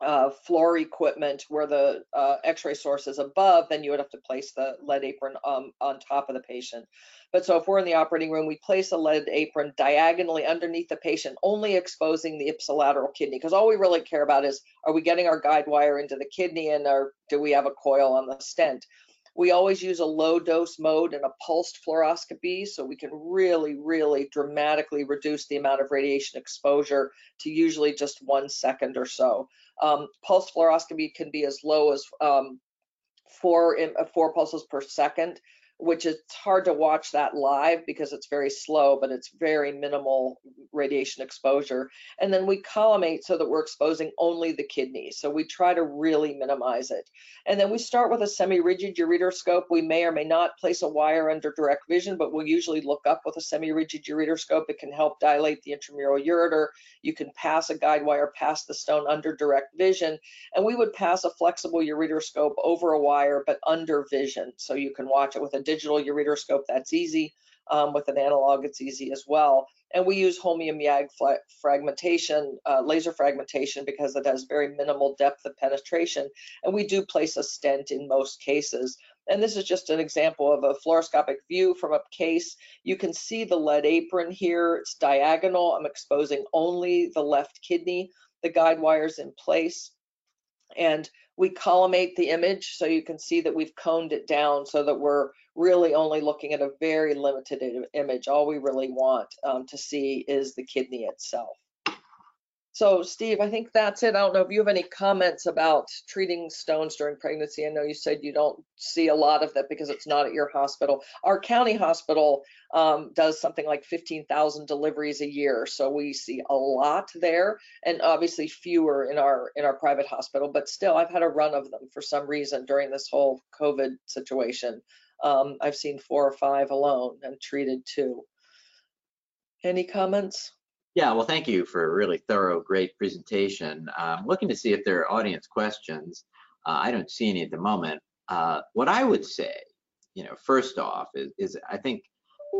uh, floor equipment where the uh, x-ray source is above, then you would have to place the lead apron um, on top of the patient. But so if we're in the operating room, we place a lead apron diagonally underneath the patient, only exposing the ipsilateral kidney, because all we really care about is, are we getting our guide wire into the kidney and or do we have a coil on the stent? We always use a low dose mode and a pulsed fluoroscopy, so we can really, really dramatically reduce the amount of radiation exposure to usually just one second or so. Um, pulse fluoroscopy can be as low as um, four, four pulses per second which is hard to watch that live because it's very slow, but it's very minimal radiation exposure. And then we collimate so that we're exposing only the kidney. So we try to really minimize it. And then we start with a semi-rigid ureteroscope. We may or may not place a wire under direct vision, but we'll usually look up with a semi-rigid ureteroscope. It can help dilate the intramural ureter. You can pass a guide wire past the stone under direct vision. And we would pass a flexible ureteroscope over a wire, but under vision. So you can watch it with a digital ureteroscope, that's easy. Um, with an analog, it's easy as well. And we use holmium YAG fragmentation, uh, laser fragmentation, because it has very minimal depth of penetration. And we do place a stent in most cases. And this is just an example of a fluoroscopic view from a case. You can see the lead apron here. It's diagonal. I'm exposing only the left kidney. The guide wire's in place. And we collimate the image so you can see that we've coned it down so that we're really only looking at a very limited image. All we really want um, to see is the kidney itself. So Steve, I think that's it. I don't know if you have any comments about treating stones during pregnancy. I know you said you don't see a lot of that because it's not at your hospital. Our county hospital um, does something like 15,000 deliveries a year, so we see a lot there, and obviously fewer in our in our private hospital. But still, I've had a run of them for some reason during this whole COVID situation. Um, I've seen four or five alone and treated two. Any comments? Yeah, well, thank you for a really thorough, great presentation. I'm looking to see if there are audience questions. Uh, I don't see any at the moment. Uh, what I would say, you know, first off, is, is, I think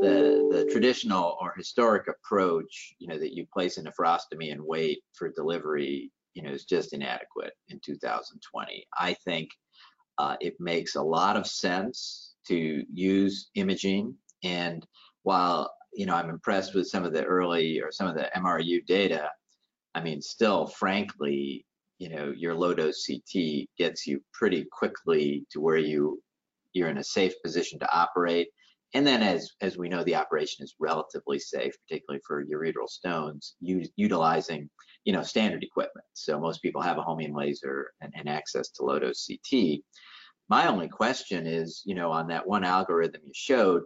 the the traditional or historic approach, you know, that you place a nephrostomy and wait for delivery, you know, is just inadequate in 2020. I think uh, it makes a lot of sense to use imaging, and while you know, I'm impressed with some of the early or some of the MRU data. I mean, still, frankly, you know, your low dose CT gets you pretty quickly to where you you're in a safe position to operate. And then, as as we know, the operation is relatively safe, particularly for ureteral stones, utilizing you know standard equipment. So most people have a holmium laser and, and access to low dose CT. My only question is, you know, on that one algorithm you showed,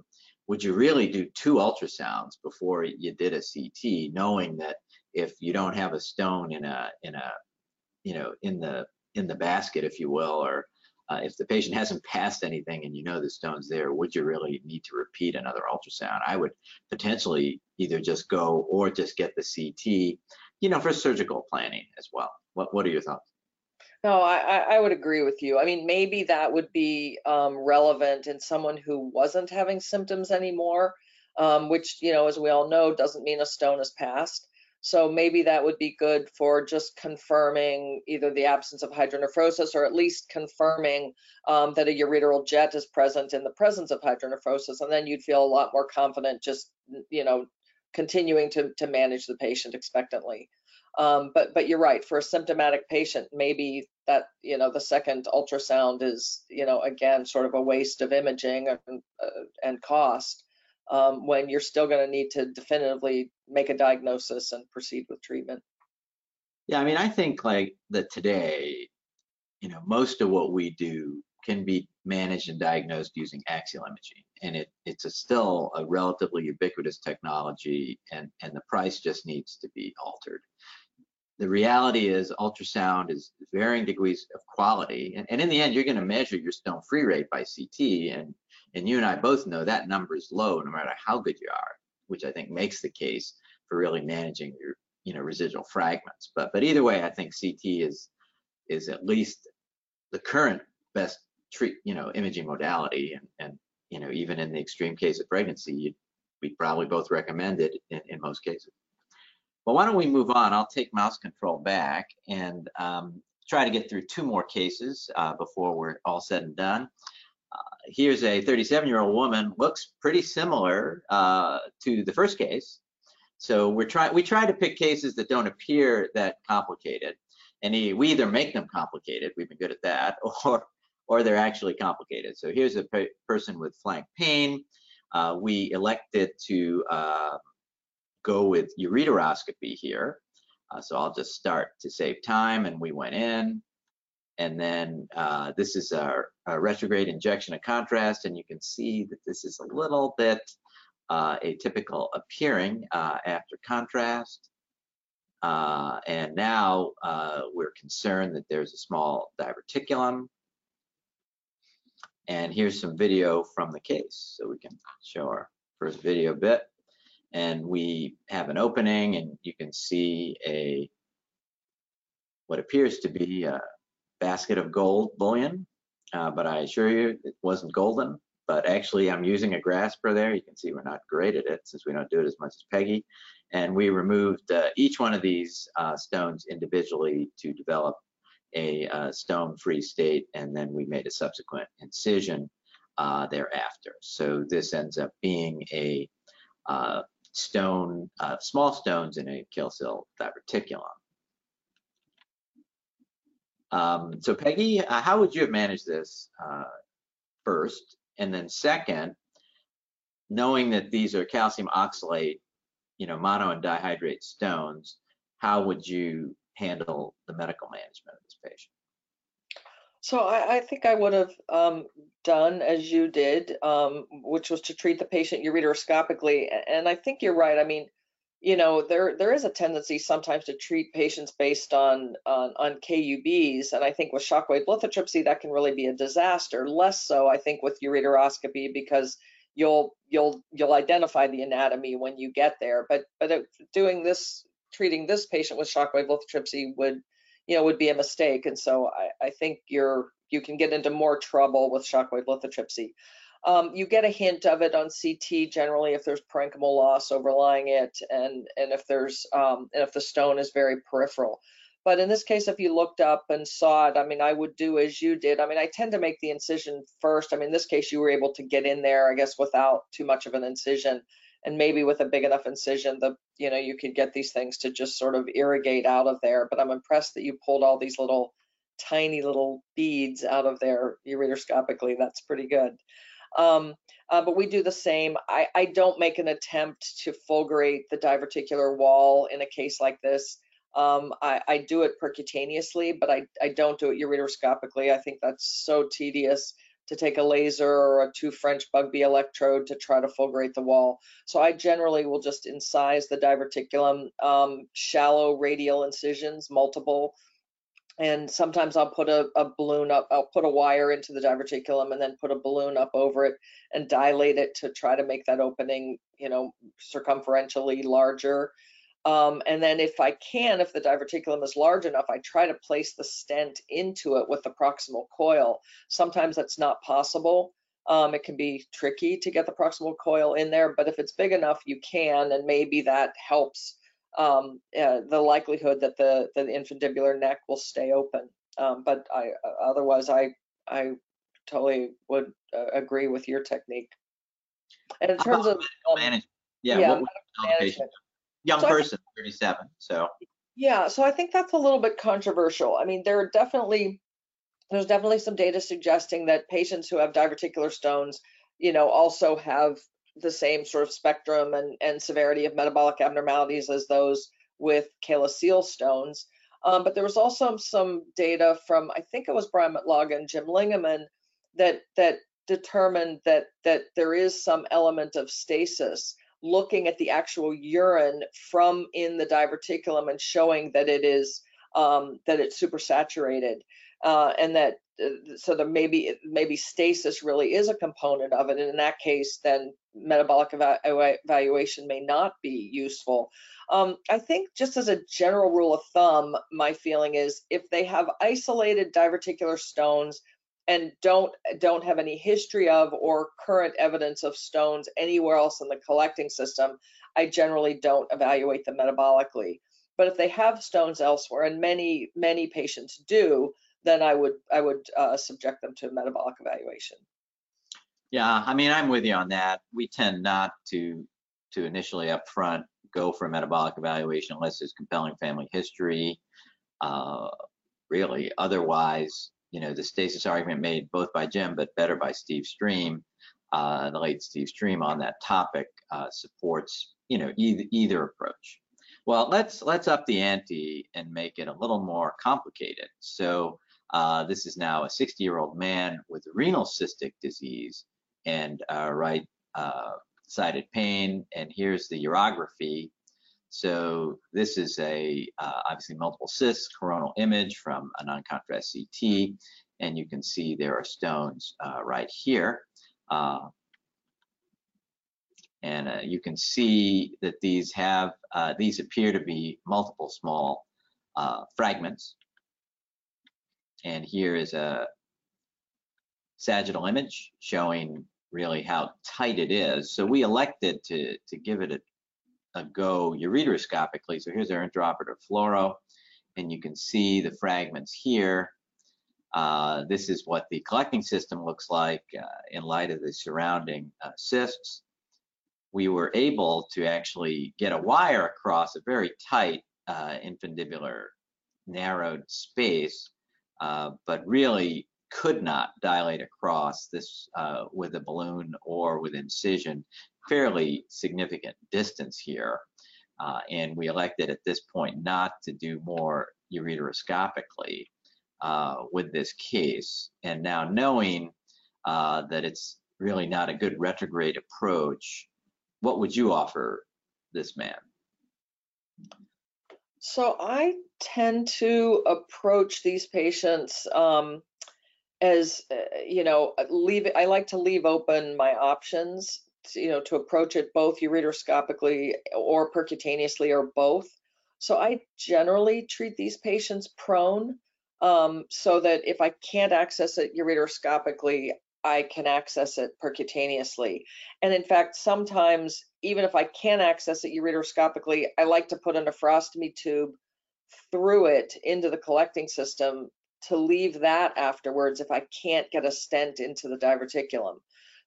would you really do two ultrasounds before you did a CT, knowing that if you don't have a stone in a in a you know in the in the basket, if you will, or uh, if the patient <laughs> hasn't passed anything and you know the stone's there, would you really need to repeat another ultrasound? I would potentially either just go or just get the CT, you know, for surgical planning as well. What What are your thoughts? No, I, I would agree with you. I mean, maybe that would be um, relevant in someone who wasn't having symptoms anymore, um, which, you know, as we all know, doesn't mean a stone has passed. So maybe that would be good for just confirming either the absence of hydronephrosis or at least confirming um, that a ureteral jet is present in the presence of hydronephrosis. And then you'd feel a lot more confident just, you know, continuing to, to manage the patient expectantly. Um, but but you're right. For a symptomatic patient, maybe that you know the second ultrasound is you know again sort of a waste of imaging and, uh, and cost. um, when you're still going to need to definitively make a diagnosis and proceed with treatment. Yeah, I mean, I think like that today, you know, most of what we do can be managed and diagnosed using axial imaging, and it it's a still a relatively ubiquitous technology, and and the price just needs to be altered. The reality is ultrasound is varying degrees of quality, and, and in the end, you're going to measure your stone free rate by CT, and and you and I both know that number is low no matter how good you are, which I think makes the case for really managing your you know residual fragments. But but either way, I think CT is is at least the current best treat you know imaging modality, and and you know even in the extreme case of pregnancy, we probably both recommend it in, in most cases. Why don't we move on? I'll take mouse control back and um, try to get through two more cases uh, before we're all said and done. Uh, here's a 37 year old woman, looks pretty similar uh, to the first case. So we're trying, we try to pick cases that don't appear that complicated. And we either make them complicated, we've been good at that, <laughs> or, or they're actually complicated. So here's a person with flank pain. Uh, we elected to uh, go with ureteroscopy here. Uh, so I'll just start to save time and we went in, and then uh, this is our, our, retrograde injection of contrast, and you can see that this is a little bit uh, atypical appearing uh, after contrast. Uh, and now uh, we're concerned that there's a small diverticulum. And here's some video from the case. So we can show our first video bit. And we have an opening and you can see a what appears to be a basket of gold bullion, uh, but I assure you it wasn't golden. But actually, I'm using a grasper there. You can see we're not great at it since we don't do it as much as Peggy. And we removed uh, each one of these uh, stones individually to develop a uh, stone-free state, and then we made a subsequent incision uh, thereafter. So this ends up being a uh, stone, small stones in a calyceal diverticulum. Um, so Peggy, uh, how would you have managed this uh, first? And then second, knowing that these are calcium oxalate, you know, mono and dihydrate stones, how would you handle the medical management of this patient? So I, I think I would have um, done as you did, um, which was to treat the patient ureteroscopically. And I think you're right. I mean, you know there there is a tendency sometimes to treat patients based on on, on KUBs, and I think with shockwave lithotripsy that can really be a disaster. Less so, I think, with ureteroscopy because you'll you'll you'll identify the anatomy when you get there. But but doing this, treating this patient with shockwave lithotripsy would you know would be a mistake, and so I, I think you're you can get into more trouble with shockwave lithotripsy. Um, you get a hint of it on CT generally if there's parenchymal loss overlying it and, and if there's um, and if the stone is very peripheral. But in this case, if you looked up and saw it, I mean, I would do as you did. I mean, I tend to make the incision first. I mean, in this case, you were able to get in there, I guess, without too much of an incision. And maybe with a big enough incision, the you know, you could get these things to just sort of irrigate out of there. But I'm impressed that you pulled all these little tiny little beads out of there ureteroscopically. That's pretty good. Um, uh, but we do the same. I, I don't make an attempt to fulgurate the diverticular wall in a case like this. Um, I, I, do it percutaneously, but I, I don't do it ureteroscopically. I think that's so tedious to take a laser or a two French Bugbee electrode to try to fulgurate the wall. So I generally will just incise the diverticulum, um, shallow radial incisions, multiple, and sometimes I'll put a, a, balloon up, I'll put a wire into the diverticulum and then put a balloon up over it and dilate it to try to make that opening, you know, circumferentially larger. Um, and then if I can, if the diverticulum is large enough, I try to place the stent into it with the proximal coil. Sometimes that's not possible. Um, it can be tricky to get the proximal coil in there, but if it's big enough, you can, and maybe that helps um, uh, the likelihood that the, the infundibular neck will stay open. Um, but I, uh, otherwise, I, I totally would uh, agree with your technique. And in terms of um, management, yeah, yeah what management. Young so person, think, 37, so. Yeah, so I think that's a little bit controversial. I mean, there are definitely, there's definitely some data suggesting that patients who have diverticular stones, you know, also have the same sort of spectrum and, and severity of metabolic abnormalities as those with Calyceal stones. Um, but there was also some data from, I think it was Brian Matlaga and Jim Lingeman, that that determined that that there is some element of stasis looking at the actual urine from in the diverticulum and showing that it is um, that it's supersaturated. Uh, and that uh, so that maybe maybe stasis really is a component of it. And in that case then metabolic evaluation may not be useful. Um, i think just as a general rule of thumb my feeling is if they have isolated diverticular stones and don't don't have any history of or current evidence of stones anywhere else in the collecting system, I generally don't evaluate them metabolically. But if they have stones elsewhere, and many many patients do, then I would I would uh, subject them to metabolic evaluation. Yeah, I mean I'm with you on that. We tend not to to initially up front go for a metabolic evaluation unless there's compelling family history. Uh, really, otherwise you know, the stasis argument made both by Jim, but better by Steve Streem, uh, the late Steve Streem on that topic uh, supports, you know, either, either approach. Well, let's let's up the ante and make it a little more complicated. So uh, this is now a 60-year-old man with renal cystic disease and uh, right uh, sided pain, and here's the urography so this is a uh, obviously multiple cysts coronal image from a non-contrast CT, and you can see there are stones uh, right here. Uh, and uh, you can see that these have, uh, these appear to be multiple small uh, fragments. And here is a sagittal image showing really how tight it is. So we elected to, to give it a go ureteroscopically. So here's our intraoperative fluoro, and you can see the fragments here. Uh, this is what the collecting system looks like uh, in light of the surrounding uh, cysts. We were able to actually get a wire across a very tight uh, infundibular narrowed space, uh, but really could not dilate across this uh, with a balloon or with incision fairly significant distance here. Uh, and we elected at this point not to do more ureteroscopically uh, with this case. And now knowing uh, that it's really not a good retrograde approach, what would you offer this man? So I tend to approach these patients um, as uh, you know, leave. I like to leave open my options you know, to approach it both ureteroscopically or percutaneously or both. So I generally treat these patients prone um, so that if I can't access it ureteroscopically, I can access it percutaneously. And in fact, sometimes even if I can access it ureteroscopically, I like to put a nephrostomy tube through it into the collecting system to leave that afterwards if I can't get a stent into the diverticulum.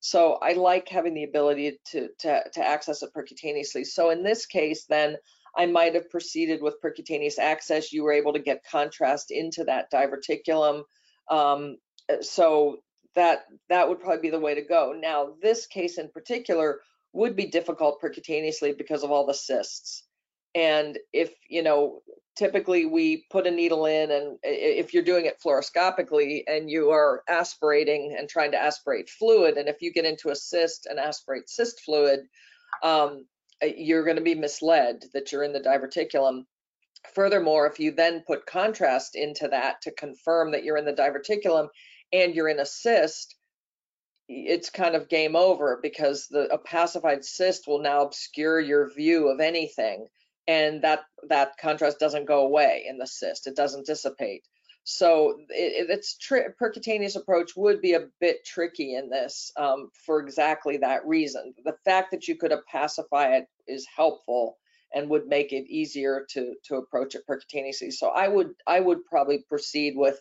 So I like having the ability to, to, to access it percutaneously. So in this case, then I might have proceeded with percutaneous access. You were able to get contrast into that diverticulum. Um, uh, so that that would probably be the way to go. Now, this case in particular would be difficult percutaneously because of all the cysts. And if, you know, typically we put a needle in and if you're doing it fluoroscopically and you are aspirating and trying to aspirate fluid and if you get into a cyst and aspirate cyst fluid um, uh, you're going to be misled that you're in the diverticulum. Furthermore if you then put contrast into that to confirm that you're in the diverticulum and you're in a cyst it's kind of game over because the opacified cyst will now obscure your view of anything and that that contrast doesn't go away in the cyst. It doesn't dissipate. So it, it's percutaneous approach would be a bit tricky in this um, for exactly that reason. The fact that you could pacify it is helpful and would make it easier to to approach it percutaneously. So I would I would probably proceed with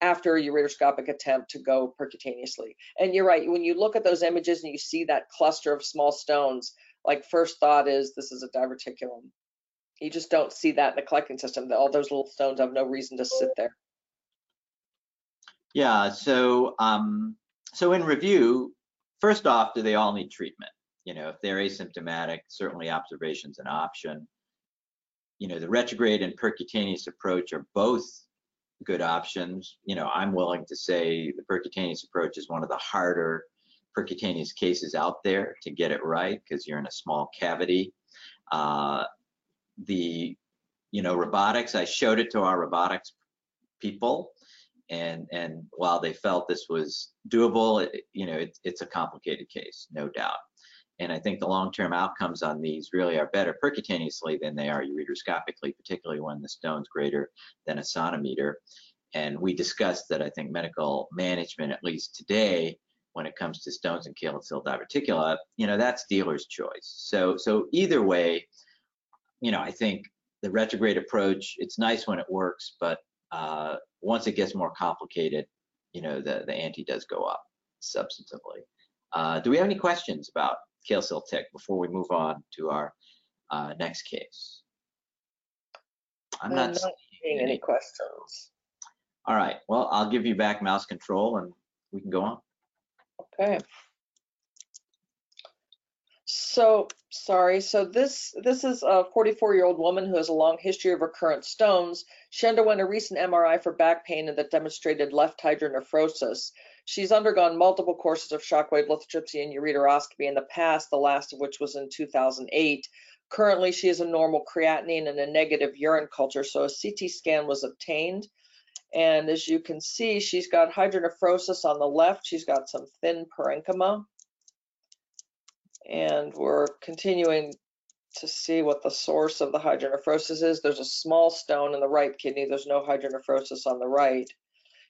after a ureteroscopic attempt to go percutaneously. And you're right, when you look at those images and you see that cluster of small stones, like first thought is this is a diverticulum. You just don't see that in the collecting system. That All those little stones have no reason to sit there. Yeah. So, um, so in review, first off, do they all need treatment? You know, if they're asymptomatic, certainly observation's an option. You know, the retrograde and percutaneous approach are both good options. You know, I'm willing to say the percutaneous approach is one of the harder percutaneous cases out there to get it right because you're in a small cavity. Uh, the, you know, robotics, I showed it to our robotics people and and while they felt this was doable, it, you know, it, it's a complicated case, no doubt. And I think the long-term outcomes on these really are better percutaneously than they are ureteroscopically, particularly when the stone's greater than a centimeter. And we discussed that I think medical management, at least today, when it comes to stones and calyceal diverticula, you know, that's dealer's choice. So, so either way, you know, I think the retrograde approach, it's nice when it works, but uh, once it gets more complicated, you know, the, the ante does go up substantively. Uh, do we have any questions about Kaesil tick before we move on to our uh, next case? I'm not, not seeing any questions. All right, well, I'll give you back mouse control and we can go on. Okay. So, sorry, so this this is a 44-year-old woman who has a long history of recurrent stones. She underwent a recent MRI for back pain and that demonstrated left hydronephrosis. She's undergone multiple courses of shockwave lithotripsy and ureteroscopy in the past, the last of which was in 2008. Currently, she has a normal creatinine and a negative urine culture, so a CT scan was obtained. And as you can see, she's got hydronephrosis on the left. She's got some thin parenchyma. And we're continuing to see what the source of the hydronephrosis is. There's a small stone in the right kidney. There's no hydronephrosis on the right.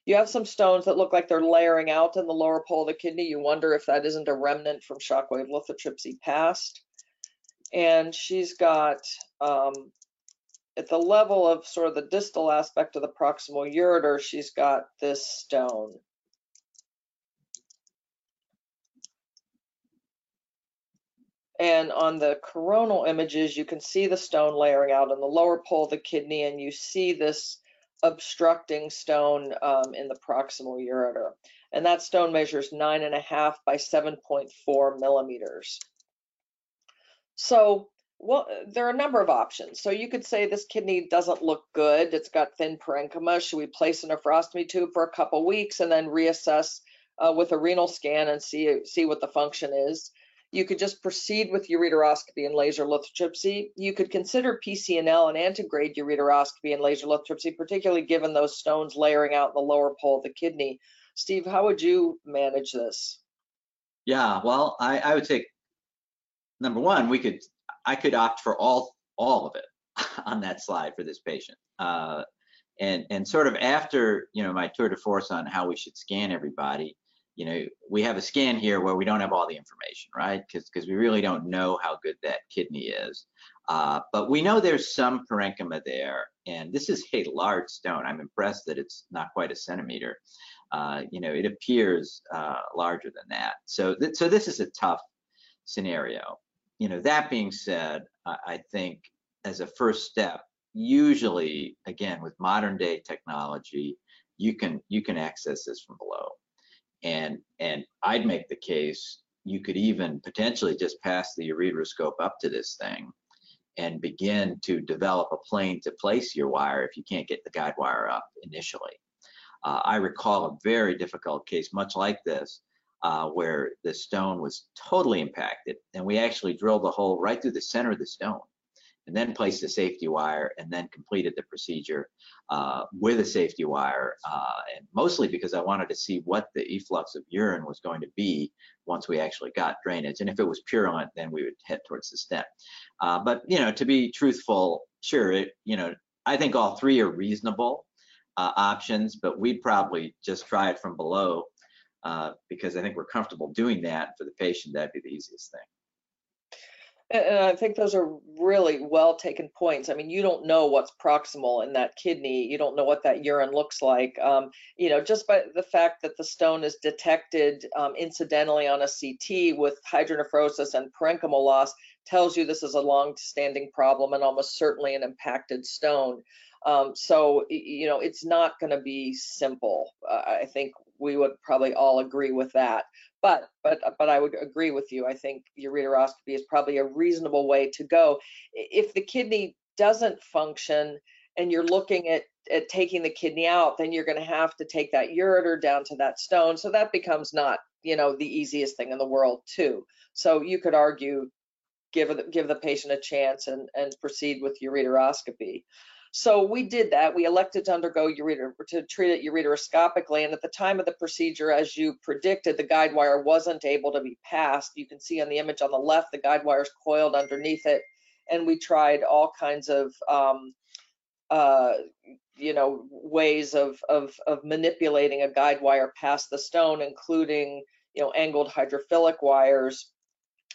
You have some stones that look like they're layering out in the lower pole of the kidney. You wonder if that isn't a remnant from shockwave lithotripsy past. And she's got, um, at the level of sort of the distal aspect of the proximal ureter, she's got this stone. And on the coronal images, you can see the stone layering out in the lower pole of the kidney, and you see this obstructing stone um, in the proximal ureter. And that stone measures nine and a half by 7.4 millimeters. So well, there are a number of options. So you could say this kidney doesn't look good. It's got thin parenchyma. Should we place a nephrostomy tube for a couple weeks and then reassess uh, with a renal scan and see see what the function is? You could just proceed with ureteroscopy and laser lithotripsy. You could consider PCNL and antegrade ureteroscopy and laser lithotripsy, particularly given those stones layering out in the lower pole of the kidney. Steve, how would you manage this? Yeah, well, I, I would say number one, we could I could opt for all all of it <laughs> on that slide for this patient. Uh, and and sort of after you know my tour de force on how we should scan everybody, you know, we have a scan here where we don't have all the information, right? Because because we really don't know how good that kidney is. Uh, but we know there's some parenchyma there, and this is a large stone. I'm impressed that it's not quite a centimeter. Uh, you know, it appears uh, larger than that. So, th so this is a tough scenario. You know, that being said, I, I think as a first step, usually, again, with modern day technology, you can you can access this from below and and I'd make the case you could even potentially just pass the ureteroscope up to this thing and begin to develop a plane to place your wire if you can't get the guide wire up initially. Uh, I recall a very difficult case, much like this, uh, where the stone was totally impacted, and we actually drilled a hole right through the center of the stone and then placed a safety wire and then completed the procedure uh, with a safety wire uh, and mostly because I wanted to see what the efflux of urine was going to be once we actually got drainage. And if it was purulent then we would head towards the stent uh, but you know to be truthful sure it, you know I think all three are reasonable uh, options but we'd probably just try it from below uh, because I think we're comfortable doing that for the patient. That'd be the easiest thing and I think those are really well taken points. I mean, you don't know what's proximal in that kidney. You don't know what that urine looks like. Um, you know, just by the fact that the stone is detected um, incidentally on a CT with hydronephrosis and parenchymal loss tells you this is a long-standing problem and almost certainly an impacted stone. Um, so, you know, it's not going to be simple. Uh, I think we would probably all agree with that. But, but, but I would agree with you. I think ureteroscopy is probably a reasonable way to go. If the kidney doesn't function and you're looking at, at taking the kidney out, then you're going to have to take that ureter down to that stone. So that becomes not, you know, the easiest thing in the world too. So you could argue give give the patient a chance and and proceed with ureteroscopy. So we did that. We elected to undergo ureter to treat it ureteroscopically, and at the time of the procedure, as you predicted, the guide wire wasn't able to be passed. You can see on the image on the left, the guide wire is coiled underneath it, and we tried all kinds of um, uh, you know ways of, of of manipulating a guide wire past the stone, including you know angled hydrophilic wires.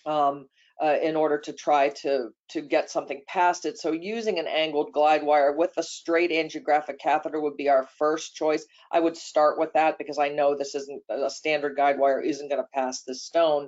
Um, uh, in order to try to to get something past it. So using an angled glide wire with a straight angiographic catheter would be our first choice. I would start with that because I know this isn't a standard guide wire isn't going to pass this stone.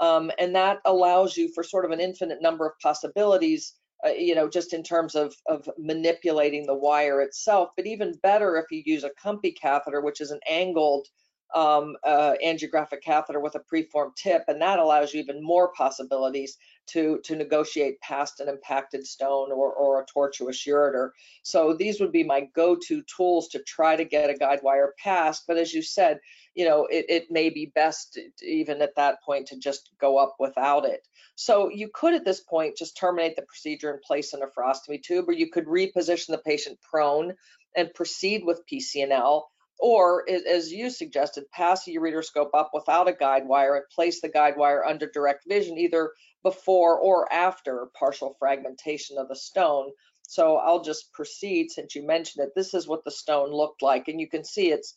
Um, and that allows you for sort of an infinite number of possibilities, uh, you know, just in terms of, of manipulating the wire itself, but even better if you use a Kumpe catheter, which is an angled um, uh, angiographic catheter with a preformed tip, and that allows you even more possibilities to, to negotiate past an impacted stone or, or a tortuous ureter. So these would be my go-to tools to try to get a guide wire passed. But as you said, you know, it, it may be best even at that point to just go up without it. So you could at this point just terminate the procedure and place a nephrostomy tube, or you could reposition the patient prone and proceed with PCNL or as you suggested, pass a ureteroscope up without a guide wire and place the guide wire under direct vision either before or after partial fragmentation of the stone. So I'll just proceed since you mentioned it. This is what the stone looked like, and you can see it's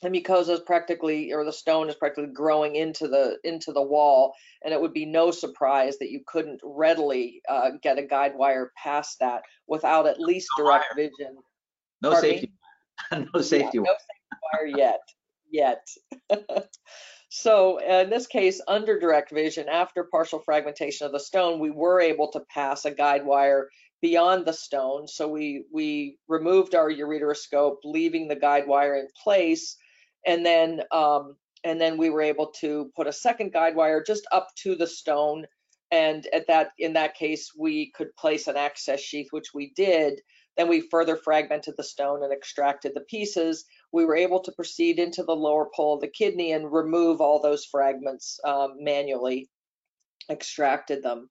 the mucosa is practically, or the stone is practically growing into the into the wall, and it would be no surprise that you couldn't readily uh, get a guide wire past that without at least direct vision. No Pardon safety. <laughs> no safety yeah, wire. No safety wire yet. Yet. <laughs> so in this case, under direct vision, after partial fragmentation of the stone, we were able to pass a guide wire beyond the stone. So we we removed our ureteroscope, leaving the guide wire in place, and then um, and then we were able to put a second guide wire just up to the stone. And at that in that case, we could place an access sheath, which we did. Then we further fragmented the stone and extracted the pieces. We were able to proceed into the lower pole of the kidney and remove all those fragments um, manually, extracted them.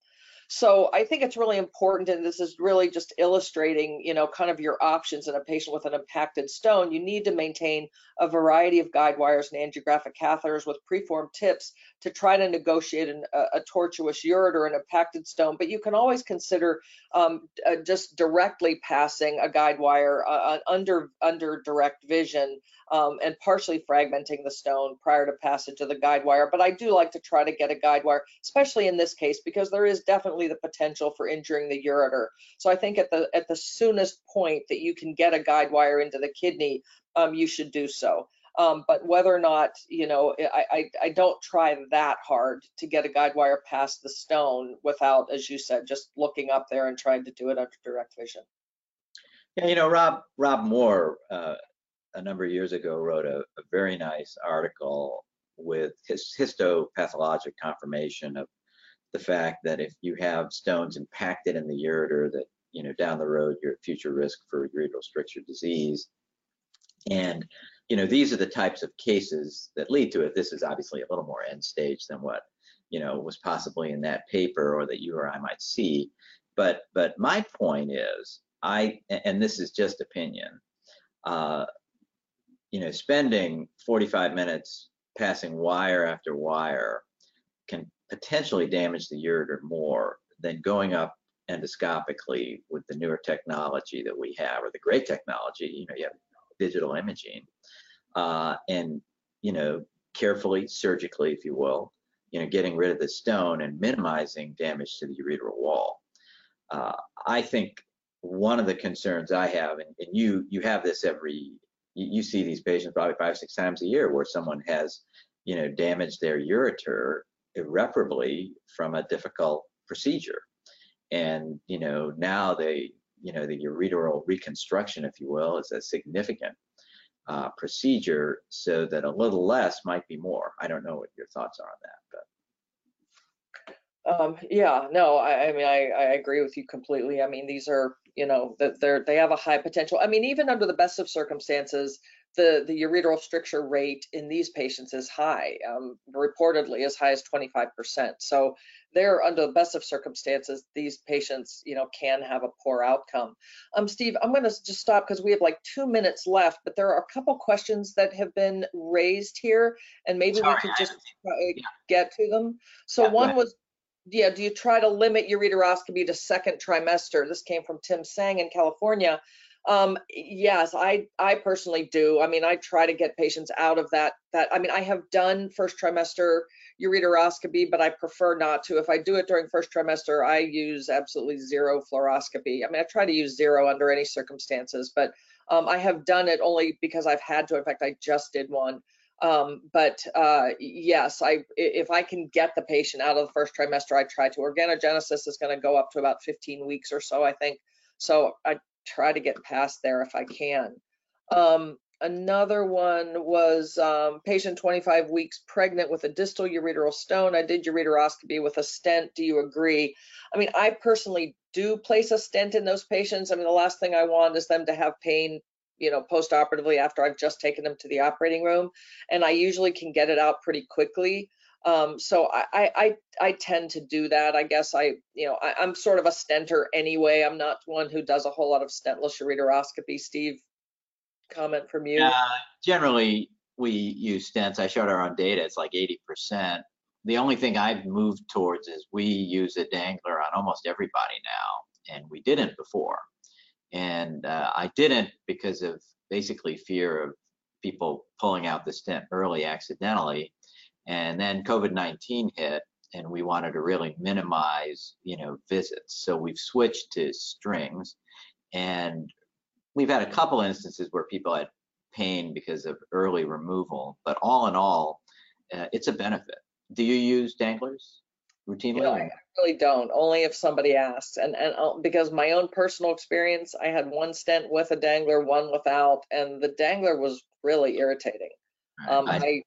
So I think it's really important, and this is really just illustrating, you know, kind of your options in a patient with an impacted stone. You need to maintain a variety of guide wires and angiographic catheters with preformed tips to try to negotiate an, a, a, tortuous ureter and an impacted stone. But you can always consider um, uh, just directly passing a guide wire uh, under under direct vision um, and partially fragmenting the stone prior to passage of the guide wire. But I do like to try to get a guide wire, especially in this case, because there is definitely the potential for injuring the ureter. So I think at the at the soonest point that you can get a guide wire into the kidney, um, you should do so. Um, but whether or not, you know, I, I, I, don't try that hard to get a guide wire past the stone without, as you said, just looking up there and trying to do it under direct vision. Yeah, you know, Rob Rob Moore uh, a number of years ago wrote a, a very nice article with his histopathologic confirmation of the fact that if you have stones impacted in the ureter that you know down the road you're at future risk for ureteral stricture disease. And you know these are the types of cases that lead to it. This is obviously a little more end stage than what you know was possibly in that paper or that you or i might see. But but my point is i and this is just opinion uh, you know, spending 45 minutes passing wire after wire can potentially damage the ureter more than going up endoscopically with the newer technology that we have or the great technology. You know, you have digital imaging uh, and, you know, carefully, surgically, if you will, you know, getting rid of the stone and minimizing damage to the ureteral wall. Uh, I think one of the concerns I have, and, and you you have this every you, you see these patients probably five, six times a year where someone has, you know, damaged their ureter irreparably from a difficult procedure. And, you know, now they, you know, the ureteral reconstruction, if you will, is a significant uh, procedure so that a little less might be more. I don't know what your thoughts are on that, but. Um, yeah, no, I, I mean, I, I agree with you completely. I mean, these are, you know, that they're, they have a high potential. I mean, even under the best of circumstances, the, the ureteral stricture rate in these patients is high, um, reportedly as high as 25%. So they're under the best of circumstances, these patients, you know, can have a poor outcome. Um, Steve, I'm going to just stop because we have like two minutes left, but there are a couple questions that have been raised here, and maybe Sorry, we could just yeah. get to them. So yeah, one was yeah, do you try to limit your ureteroscopy to second trimester? This came from Tim Sang in California. Um, yes, I I personally do. I mean, I try to get patients out of that. That I mean, I have done first trimester ureteroscopy, but I prefer not to. If I do it during first trimester, I use absolutely zero fluoroscopy. I mean, I try to use zero under any circumstances, but um, I have done it only because I've had to. In fact, I just did one. Um, but uh, yes, I if I can get the patient out of the first trimester, I try to. Organogenesis is going to go up to about 15 weeks or so, I think. So I try to get past there if I can. Um, another one was um, patient 25 weeks pregnant with a distal ureteral stone. I did ureteroscopy with a stent. Do you agree? I mean, I personally do place a stent in those patients. I mean, the last thing I want is them to have pain you know, post-operatively after I've just taken them to the operating room, and I usually can get it out pretty quickly. Um, so I, I, I tend to do that. I guess I, you know, I, am sort of a stenter anyway. I'm not one who does a whole lot of stentless ureteroscopy. Steve, comment from you? Uh, generally, we use stents. I showed our own data. It's like 80%. The only thing I've moved towards is we use a dangler on almost everybody now, and we didn't before. And uh, I didn't because of basically fear of people pulling out the stent early accidentally. And then COVID-19 hit and we wanted to really minimize, you know, visits. So we've switched to strings and we've had a couple instances where people had pain because of early removal, but all in all, uh, it's a benefit. Do you use danglers? Routinely? Know, I really don't. Only if somebody asks, and and uh, because my own personal experience, I had one stent with a dangler, one without, and the dangler was really irritating. Um, I, I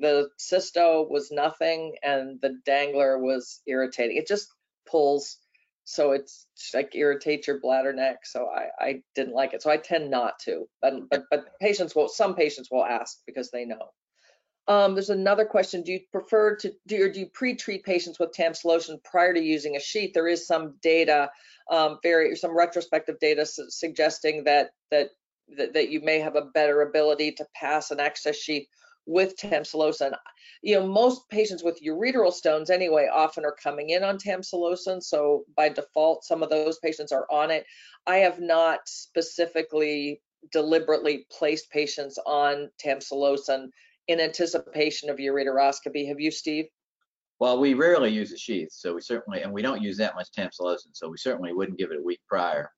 the cysto was nothing, and the dangler was irritating. It just pulls, so it's like irritates your bladder neck. So I I didn't like it. So I tend not to. But but but patients will. Some patients will ask because they know. Um, there's another question. Do you prefer to do or do you pre-treat patients with tamsulosin prior to using a sheet? There is some data, um, very some retrospective data su suggesting that, that that that you may have a better ability to pass an access sheet with tamsulosin. You know, most patients with ureteral stones anyway often are coming in on tamsulosin, so by default, some of those patients are on it. I have not specifically deliberately placed patients on tamsulosin in anticipation of ureteroscopy. Have you, Steve? Well, we rarely use a sheath, so we certainly, and we don't use that much tamsulosin, so we certainly wouldn't give it a week prior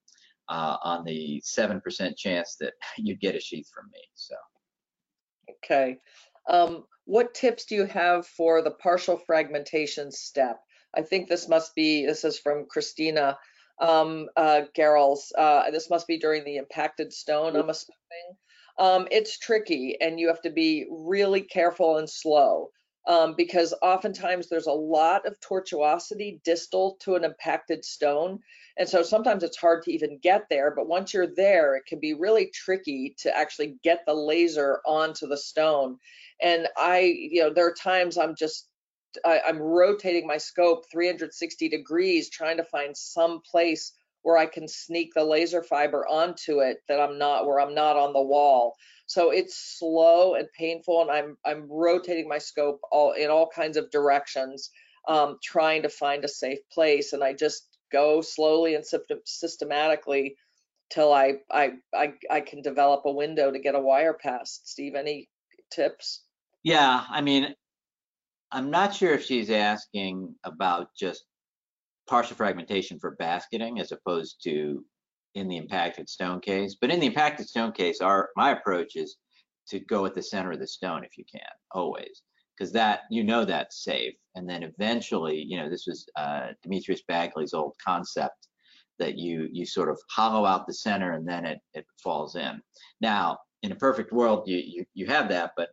uh, on the 7% chance that <laughs> you'd get a sheath from me, so. Okay. Um, what tips do you have for the partial fragmentation step? I think this must be, this is from Christina um, uh, Gerals. Uh, this must be during the impacted stone, I'm assuming um, it's tricky and you have to be really careful and slow um, because oftentimes there's a lot of tortuosity distal to an impacted stone. And so sometimes it's hard to even get there, but once you're there, it can be really tricky to actually get the laser onto the stone. And I, you know, there are times I'm just, I, I'm rotating my scope 360 degrees trying to find some place where I can sneak the laser fiber onto it that I'm not where I'm not on the wall. So it's slow and painful, and I'm I'm rotating my scope all in all kinds of directions, um, trying to find a safe place, and I just go slowly and systematically till I, I I I can develop a window to get a wire past. Steve, any tips? Yeah, I mean, I'm not sure if she's asking about just partial fragmentation for basketing as opposed to in the impacted stone case. But in the impacted stone case, our my approach is to go at the center of the stone if you can, always, because that you know that's safe. And then eventually, you know, this was uh, Demetrius Bagley's old concept that you you sort of hollow out the center and then it it falls in. Now, in a perfect world, you you, you have that, but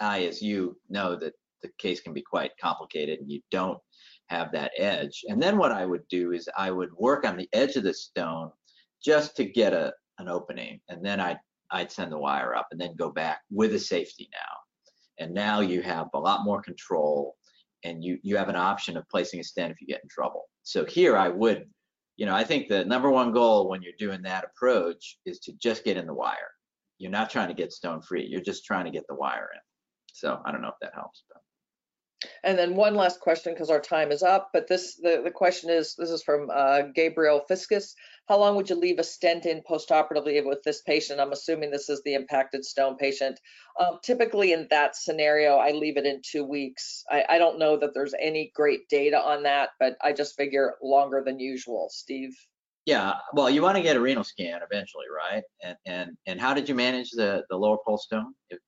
I, as you know, that the case can be quite complicated and you don't have that edge. And then what I would do is I would work on the edge of the stone just to get a an opening, and then I'd I'd send the wire up and then go back with a safety now. And now you have a lot more control and you you have an option of placing a stent if you get in trouble. So here I would, you know, I think the number one goal when you're doing that approach is to just get in the wire. You're not trying to get stone free. You're just trying to get the wire in. So I don't know if that helps. But. And then one last question because our time is up, but this the, the question is this is from uh, Gabriel Fiscus. How long would you leave a stent in postoperatively with this patient? I'm assuming this is the impacted stone patient. Um, typically in that scenario, I leave it in two weeks. I, I don't know that there's any great data on that, but I just figure longer than usual. Steve. Yeah, well, you want to get a renal scan eventually, right? And and and how did you manage the the lower pole stone? If,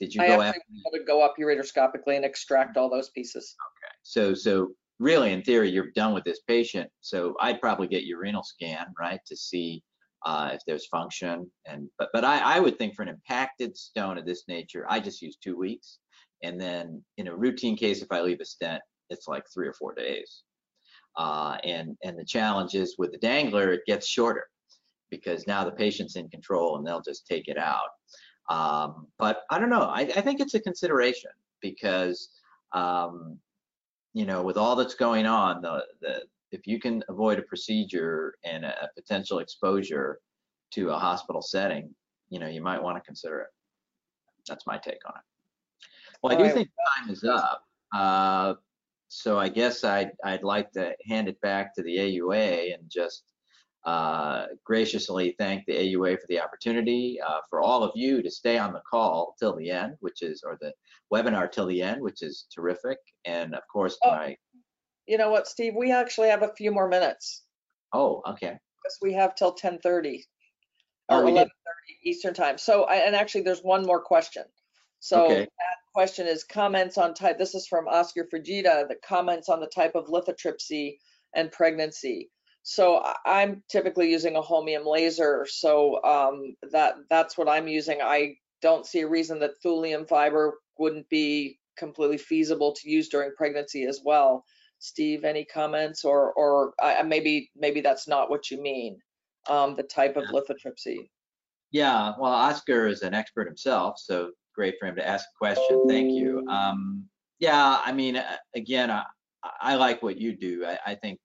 did you I go actually after? to go up ureteroscopically and extract all those pieces. Okay. So so really, in theory, you're done with this patient. So I'd probably get your renal scan, right, to see uh, if there's function. And but but I I would think for an impacted stone of this nature, I just use two weeks. And then in a routine case, if I leave a stent, it's like three or four days. Uh, and and the challenge is with the dangler, it gets shorter because now the patient's in control and they'll just take it out. Um, but I don't know. I, I, think it's a consideration because, um, you know, with all that's going on, the, the if you can avoid a procedure and a, a potential exposure to a hospital setting, you know, you might want to consider it. That's my take on it. Well, I do think time is up. Uh, so I guess I'd, I'd like to hand it back to the AUA and just uh, graciously thank the AUA for the opportunity, uh, for all of you to stay on the call till the end, which is, or the webinar till the end, which is terrific. And of course, Oh. my, You know what, Steve? We actually have a few more minutes oh, okay. because we have till 10:30 Oh, or we 11:30. Eastern time. So, I- and actually, there's one more question. So Okay. that question is comments on type. This is from Oscar Frigida. The comments on the type of lithotripsy and pregnancy. So I'm typically using a holmium laser. So um, that that's what I'm using. I don't see a reason that thulium fiber wouldn't be completely feasible to use during pregnancy as well. Steve, any comments or or uh, maybe maybe that's not what you mean, um, the type of lithotripsy. Yeah, well, Oscar is an expert himself, so great for him to ask a question. Thank you. Um, yeah, I mean, uh, again, I, I like what you do. I, I think,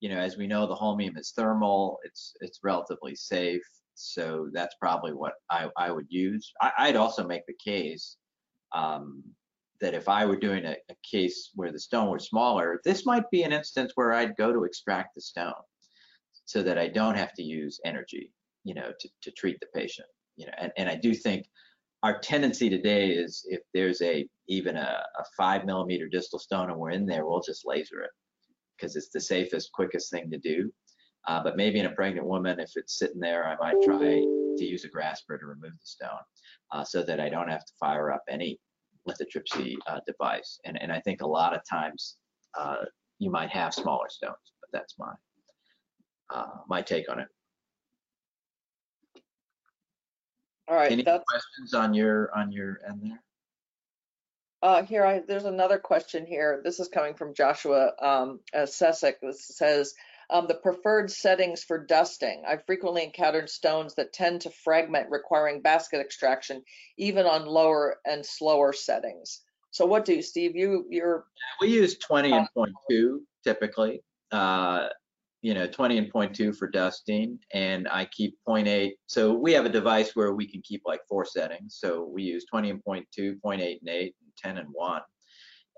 you know, as we know, the holmium is thermal. It's it's relatively safe, so that's probably what I, I would use. I, I'd also make the case um, that if I were doing a, a case where the stone were smaller, this might be an instance where I'd go to extract the stone, so that I don't have to use energy, you know, to, to treat the patient. You know, and, and I do think our tendency today is if there's a even a, a five millimeter distal stone and we're in there, we'll just laser it because it's the safest, quickest thing to do. Uh, but maybe in a pregnant woman, if it's sitting there, I might try to use a grasper to remove the stone uh, so that I don't have to fire up any lithotripsy uh, device. And, and I think a lot of times uh, you might have smaller stones, but that's my uh, my take on it. All right, Any that's questions on your on your end there? Uh, here, I, there's another question here. This is coming from Joshua um, uh, Sesek. This says, um, the preferred settings for dusting. I've frequently encountered stones that tend to fragment requiring basket extraction, even on lower and slower settings. So what do you, Steve, you, you're, We use 20 and 0.2 typically. Uh, you know, 20 and 0.2 for dusting, and I keep 0.8. So we have a device where we can keep like four settings. So we use 20 and 0.2, 0.8 and 8, and 10 and 1.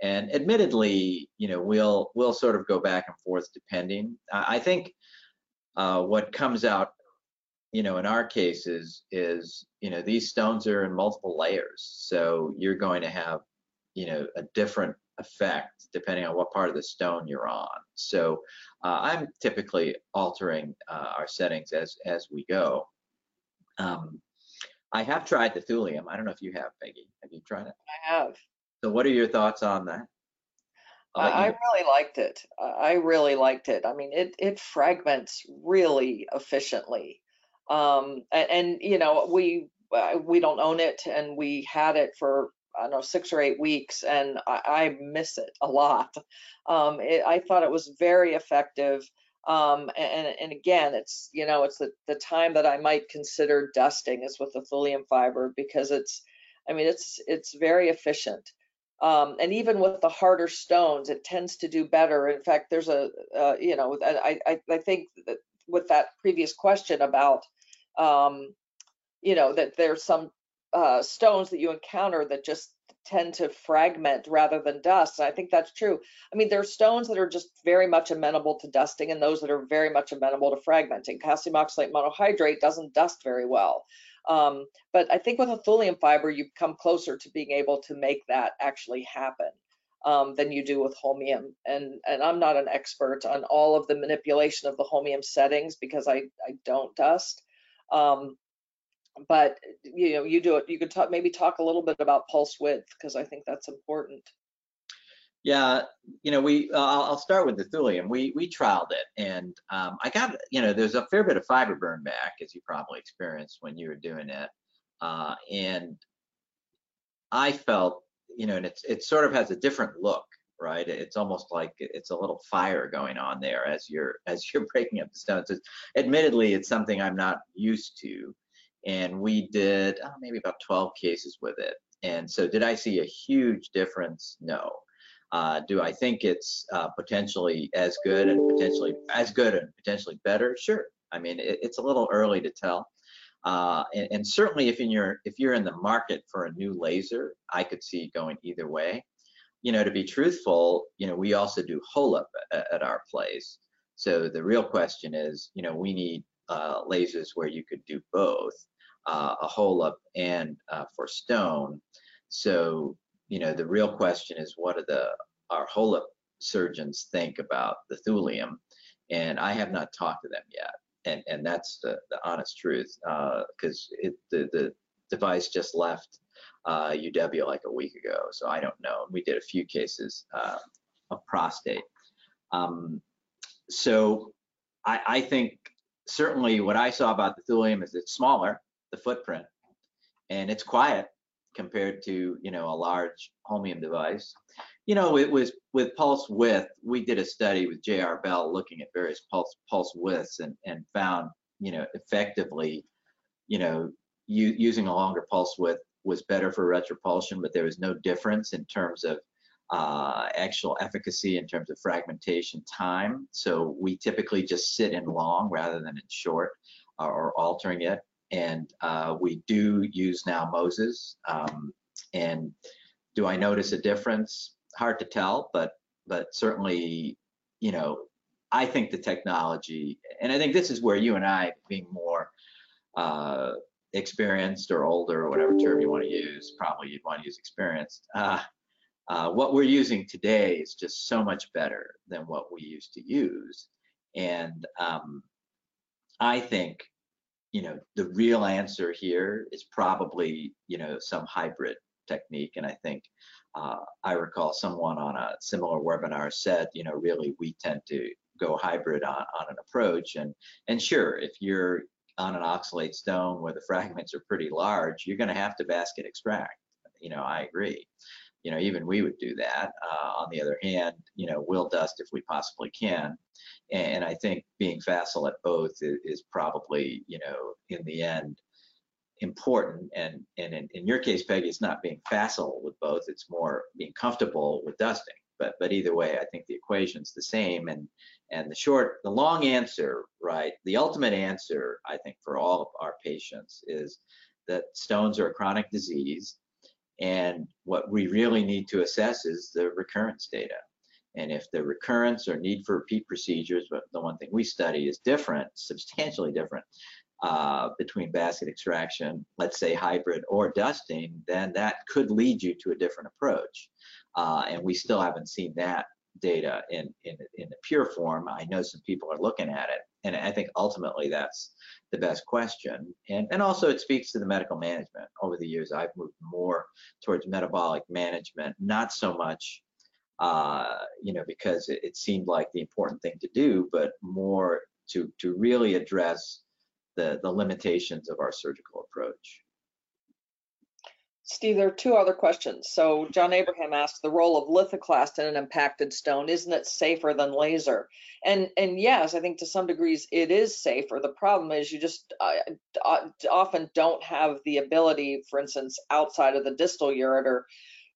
And admittedly, you know, we'll we'll sort of go back and forth depending. I think uh, what comes out, you know, in our cases is, you know, these stones are in multiple layers. So you're going to have, you know, a different effect depending on what part of the stone you're on. So uh, I'm typically altering uh, our settings as as we go. Um, I have tried the thulium. I don't know if you have, Peggy. Have you tried it? I have. So what are your thoughts on that? I, I really liked it. I really liked it. I mean, it it fragments really efficiently, um, and, and you know we uh, we don't own it, and we had it for I don't know six or eight weeks, and I, I miss it a lot. Um, it, I thought it was very effective. Um, and, and again, it's you know it's the, the time that I might consider dusting is with the thulium fiber because it's, I mean it's it's very efficient. Um, and even with the harder stones, it tends to do better. In fact, there's a, uh, you know, I, I, I think that with that previous question about, um, you know, that there's some uh, stones that you encounter that just tend to fragment rather than dust. And I think that's true. I mean, there are stones that are just very much amenable to dusting and those that are very much amenable to fragmenting. Calcium oxalate monohydrate doesn't dust very well. Um, but I think with a thulium fiber, you come closer to being able to make that actually happen um, than you do with holmium. And, and I'm not an expert on all of the manipulation of the holmium settings because I, I don't dust. Um, but you know, you do it. You could talk, maybe talk a little bit about pulse width because I think that's important. Yeah, you know, we uh, I'll start with the thulium. We we trialed it, and um, I got you know there's a fair bit of fiber burn back as you probably experienced when you were doing it, uh, and I felt you know, and it's it sort of has a different look, right? It's almost like it's a little fire going on there as you're <laughs> as you're breaking up the stones. It's, admittedly, it's something I'm not used to, and we did oh, maybe about 12 cases with it. And so, did I see a huge difference? No. Uh, do I think it's uh, potentially as good and potentially as good and potentially better? Sure. I mean, it, it's a little early to tell. Uh, and, and, certainly, if in your if you're in the market for a new laser, I could see going either way. You know, to be truthful, you know, we also do HoLEP at, at our place. So the real question is, you know, we need uh, lasers where you could do both, uh, a HoLEP and uh, for stone. So you know, the real question is what do the our HoLEP surgeons think about the thulium? And I have not talked to them yet. And and that's the, the honest truth, because uh, the the device just left uh, UW like a week ago, so I don't know. We did a few cases uh, of prostate. Um, so I, I think certainly what I saw about the thulium is it's smaller, the footprint, and it's quiet compared to you know a large holmium device. You know, it was with pulse width. We did a study with J.R. Bell looking at various pulse pulse widths and and found you know effectively, you know, using a longer pulse width was better for retropulsion, but there was no difference in terms of uh, actual efficacy in terms of fragmentation time. So we typically just sit in long rather than in short or, or altering it and uh, we do use now Moses. Um, and do I notice a difference? Hard to tell, but but certainly, you know, I think the technology, and I think this is where you and I, being more uh, experienced or older or whatever term you want to use, probably you'd want to use experienced. Uh, uh, what we're using today is just so much better than what we used to use, and um, I think you know, the real answer here is probably, you know, some hybrid technique. And I think uh, I recall someone on a similar webinar said, you know, really we tend to go hybrid on, on an approach. And and sure, if you're on an oxalate stone where the fragments are pretty large, you're going to have to basket extract. You know, I agree you know, even we would do that. Uh, on the other hand, you know, we'll dust if we possibly can. And I think being facile at both is, is probably, you know, in the end, important. And and in, in your case, Peggy, it's not being facile with both; it's more being comfortable with dusting. But but either way, I think the equation's the same. And and the short, the long answer, right? The ultimate answer, I think, for all of our patients is that stones are a chronic disease and what we really need to assess is the recurrence data. And if the recurrence or need for repeat procedures, but the one thing we study is different, substantially different uh, between basket extraction, let's say hybrid or dusting, then that could lead you to a different approach. Uh, and we still haven't seen that data in, in, in the pure form. I know some people are looking at it, and I think ultimately that's the best question. And, and also it speaks to the medical management. Over the years, I've moved more towards metabolic management, not so much, uh, you know, because it, it seemed like the important thing to do, but more to, to really address the, the limitations of our surgical approach. Steve, there are two other questions. So John Abraham asked the role of lithoclast in an impacted stone. Isn't it safer than laser? And and yes, I think to some degrees it is safer. The problem is you just uh, uh, often don't have the ability, for instance, outside of the distal ureter,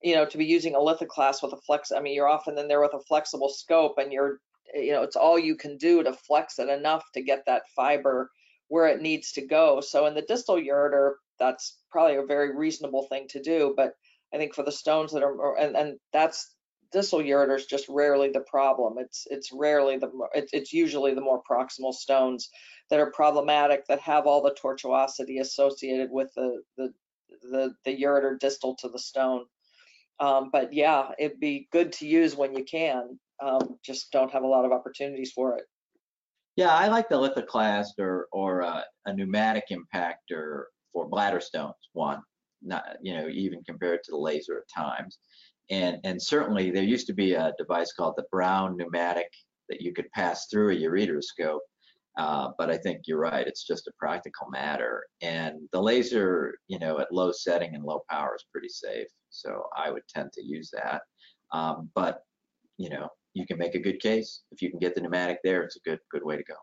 you know, to be using a lithoclast with a flex. I mean, you're often in there with a flexible scope, and you're, you know, it's all you can do to flex it enough to get that fiber where it needs to go. So in the distal ureter, that's probably a very reasonable thing to do. But I think for the stones that are, and, and that's distal ureter is just rarely the problem. It's it's rarely the it's, it's usually the more proximal stones that are problematic that have all the tortuosity associated with the the the, the ureter distal to the stone. Um, but yeah, it'd be good to use when you can. Um, just don't have a lot of opportunities for it. Yeah, I like the lithoclast or or uh, a pneumatic impactor for bladder stones. One, not you know even compared to the laser at times, and and certainly there used to be a device called the Brown pneumatic that you could pass through a ureteroscope. Uh, but I think you're right. It's just a practical matter, and the laser, you know, at low setting and low power is pretty safe. So I would tend to use that. Um, but you know, you can make a good case. If you can get the pneumatic there, it's a good good way to go.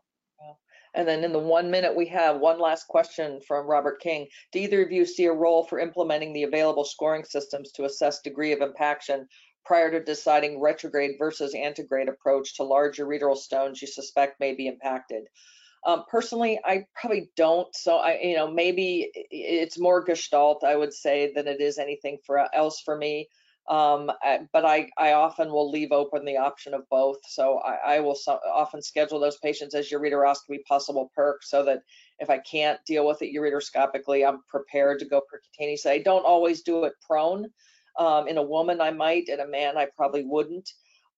And then in the one minute we have, one last question from Robert King. Do either of you see a role for implementing the available scoring systems to assess degree of impaction prior to deciding retrograde versus antegrade approach to large ureteral stones you suspect may be impacted? Um, personally, I probably don't. So I, you know, maybe it's more gestalt, I would say, than it is anything for else for me. Um, but I, I often will leave open the option of both. So I, I will so, often schedule those patients as ureteroscopy possible perk so that if I can't deal with it ureteroscopically, I'm prepared to go percutaneously. I don't always do it prone. Um, in a woman, I might. In a man, I probably wouldn't.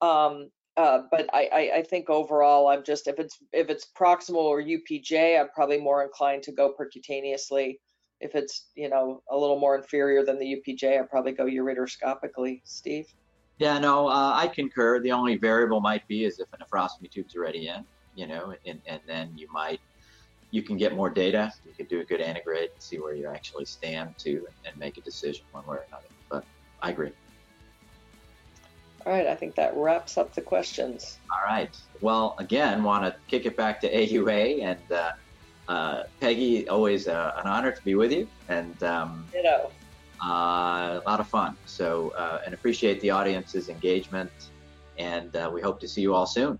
Um, uh, but I, I, I, think overall, I'm just if it's if it's proximal or UPJ, I'm probably more inclined to go percutaneously if it's you know a little more inferior than the UPJ, I'd probably go ureteroscopically. Steve. Yeah, no, uh, I concur. The only variable might be is if a nephrostomy tube's already in, you know, and, and then you might you can get more data. You could do a good antegrade and see where you actually stand to and make a decision one way or another. But I agree. All right, I think that wraps up the questions. All right. Well, again, want to kick it back to AUA and. Uh, uh, Peggy, always uh, an honor to be with you, and um, Ditto. Uh, a lot of fun. So, uh, and appreciate the audience's engagement, and uh, we hope to see you all soon.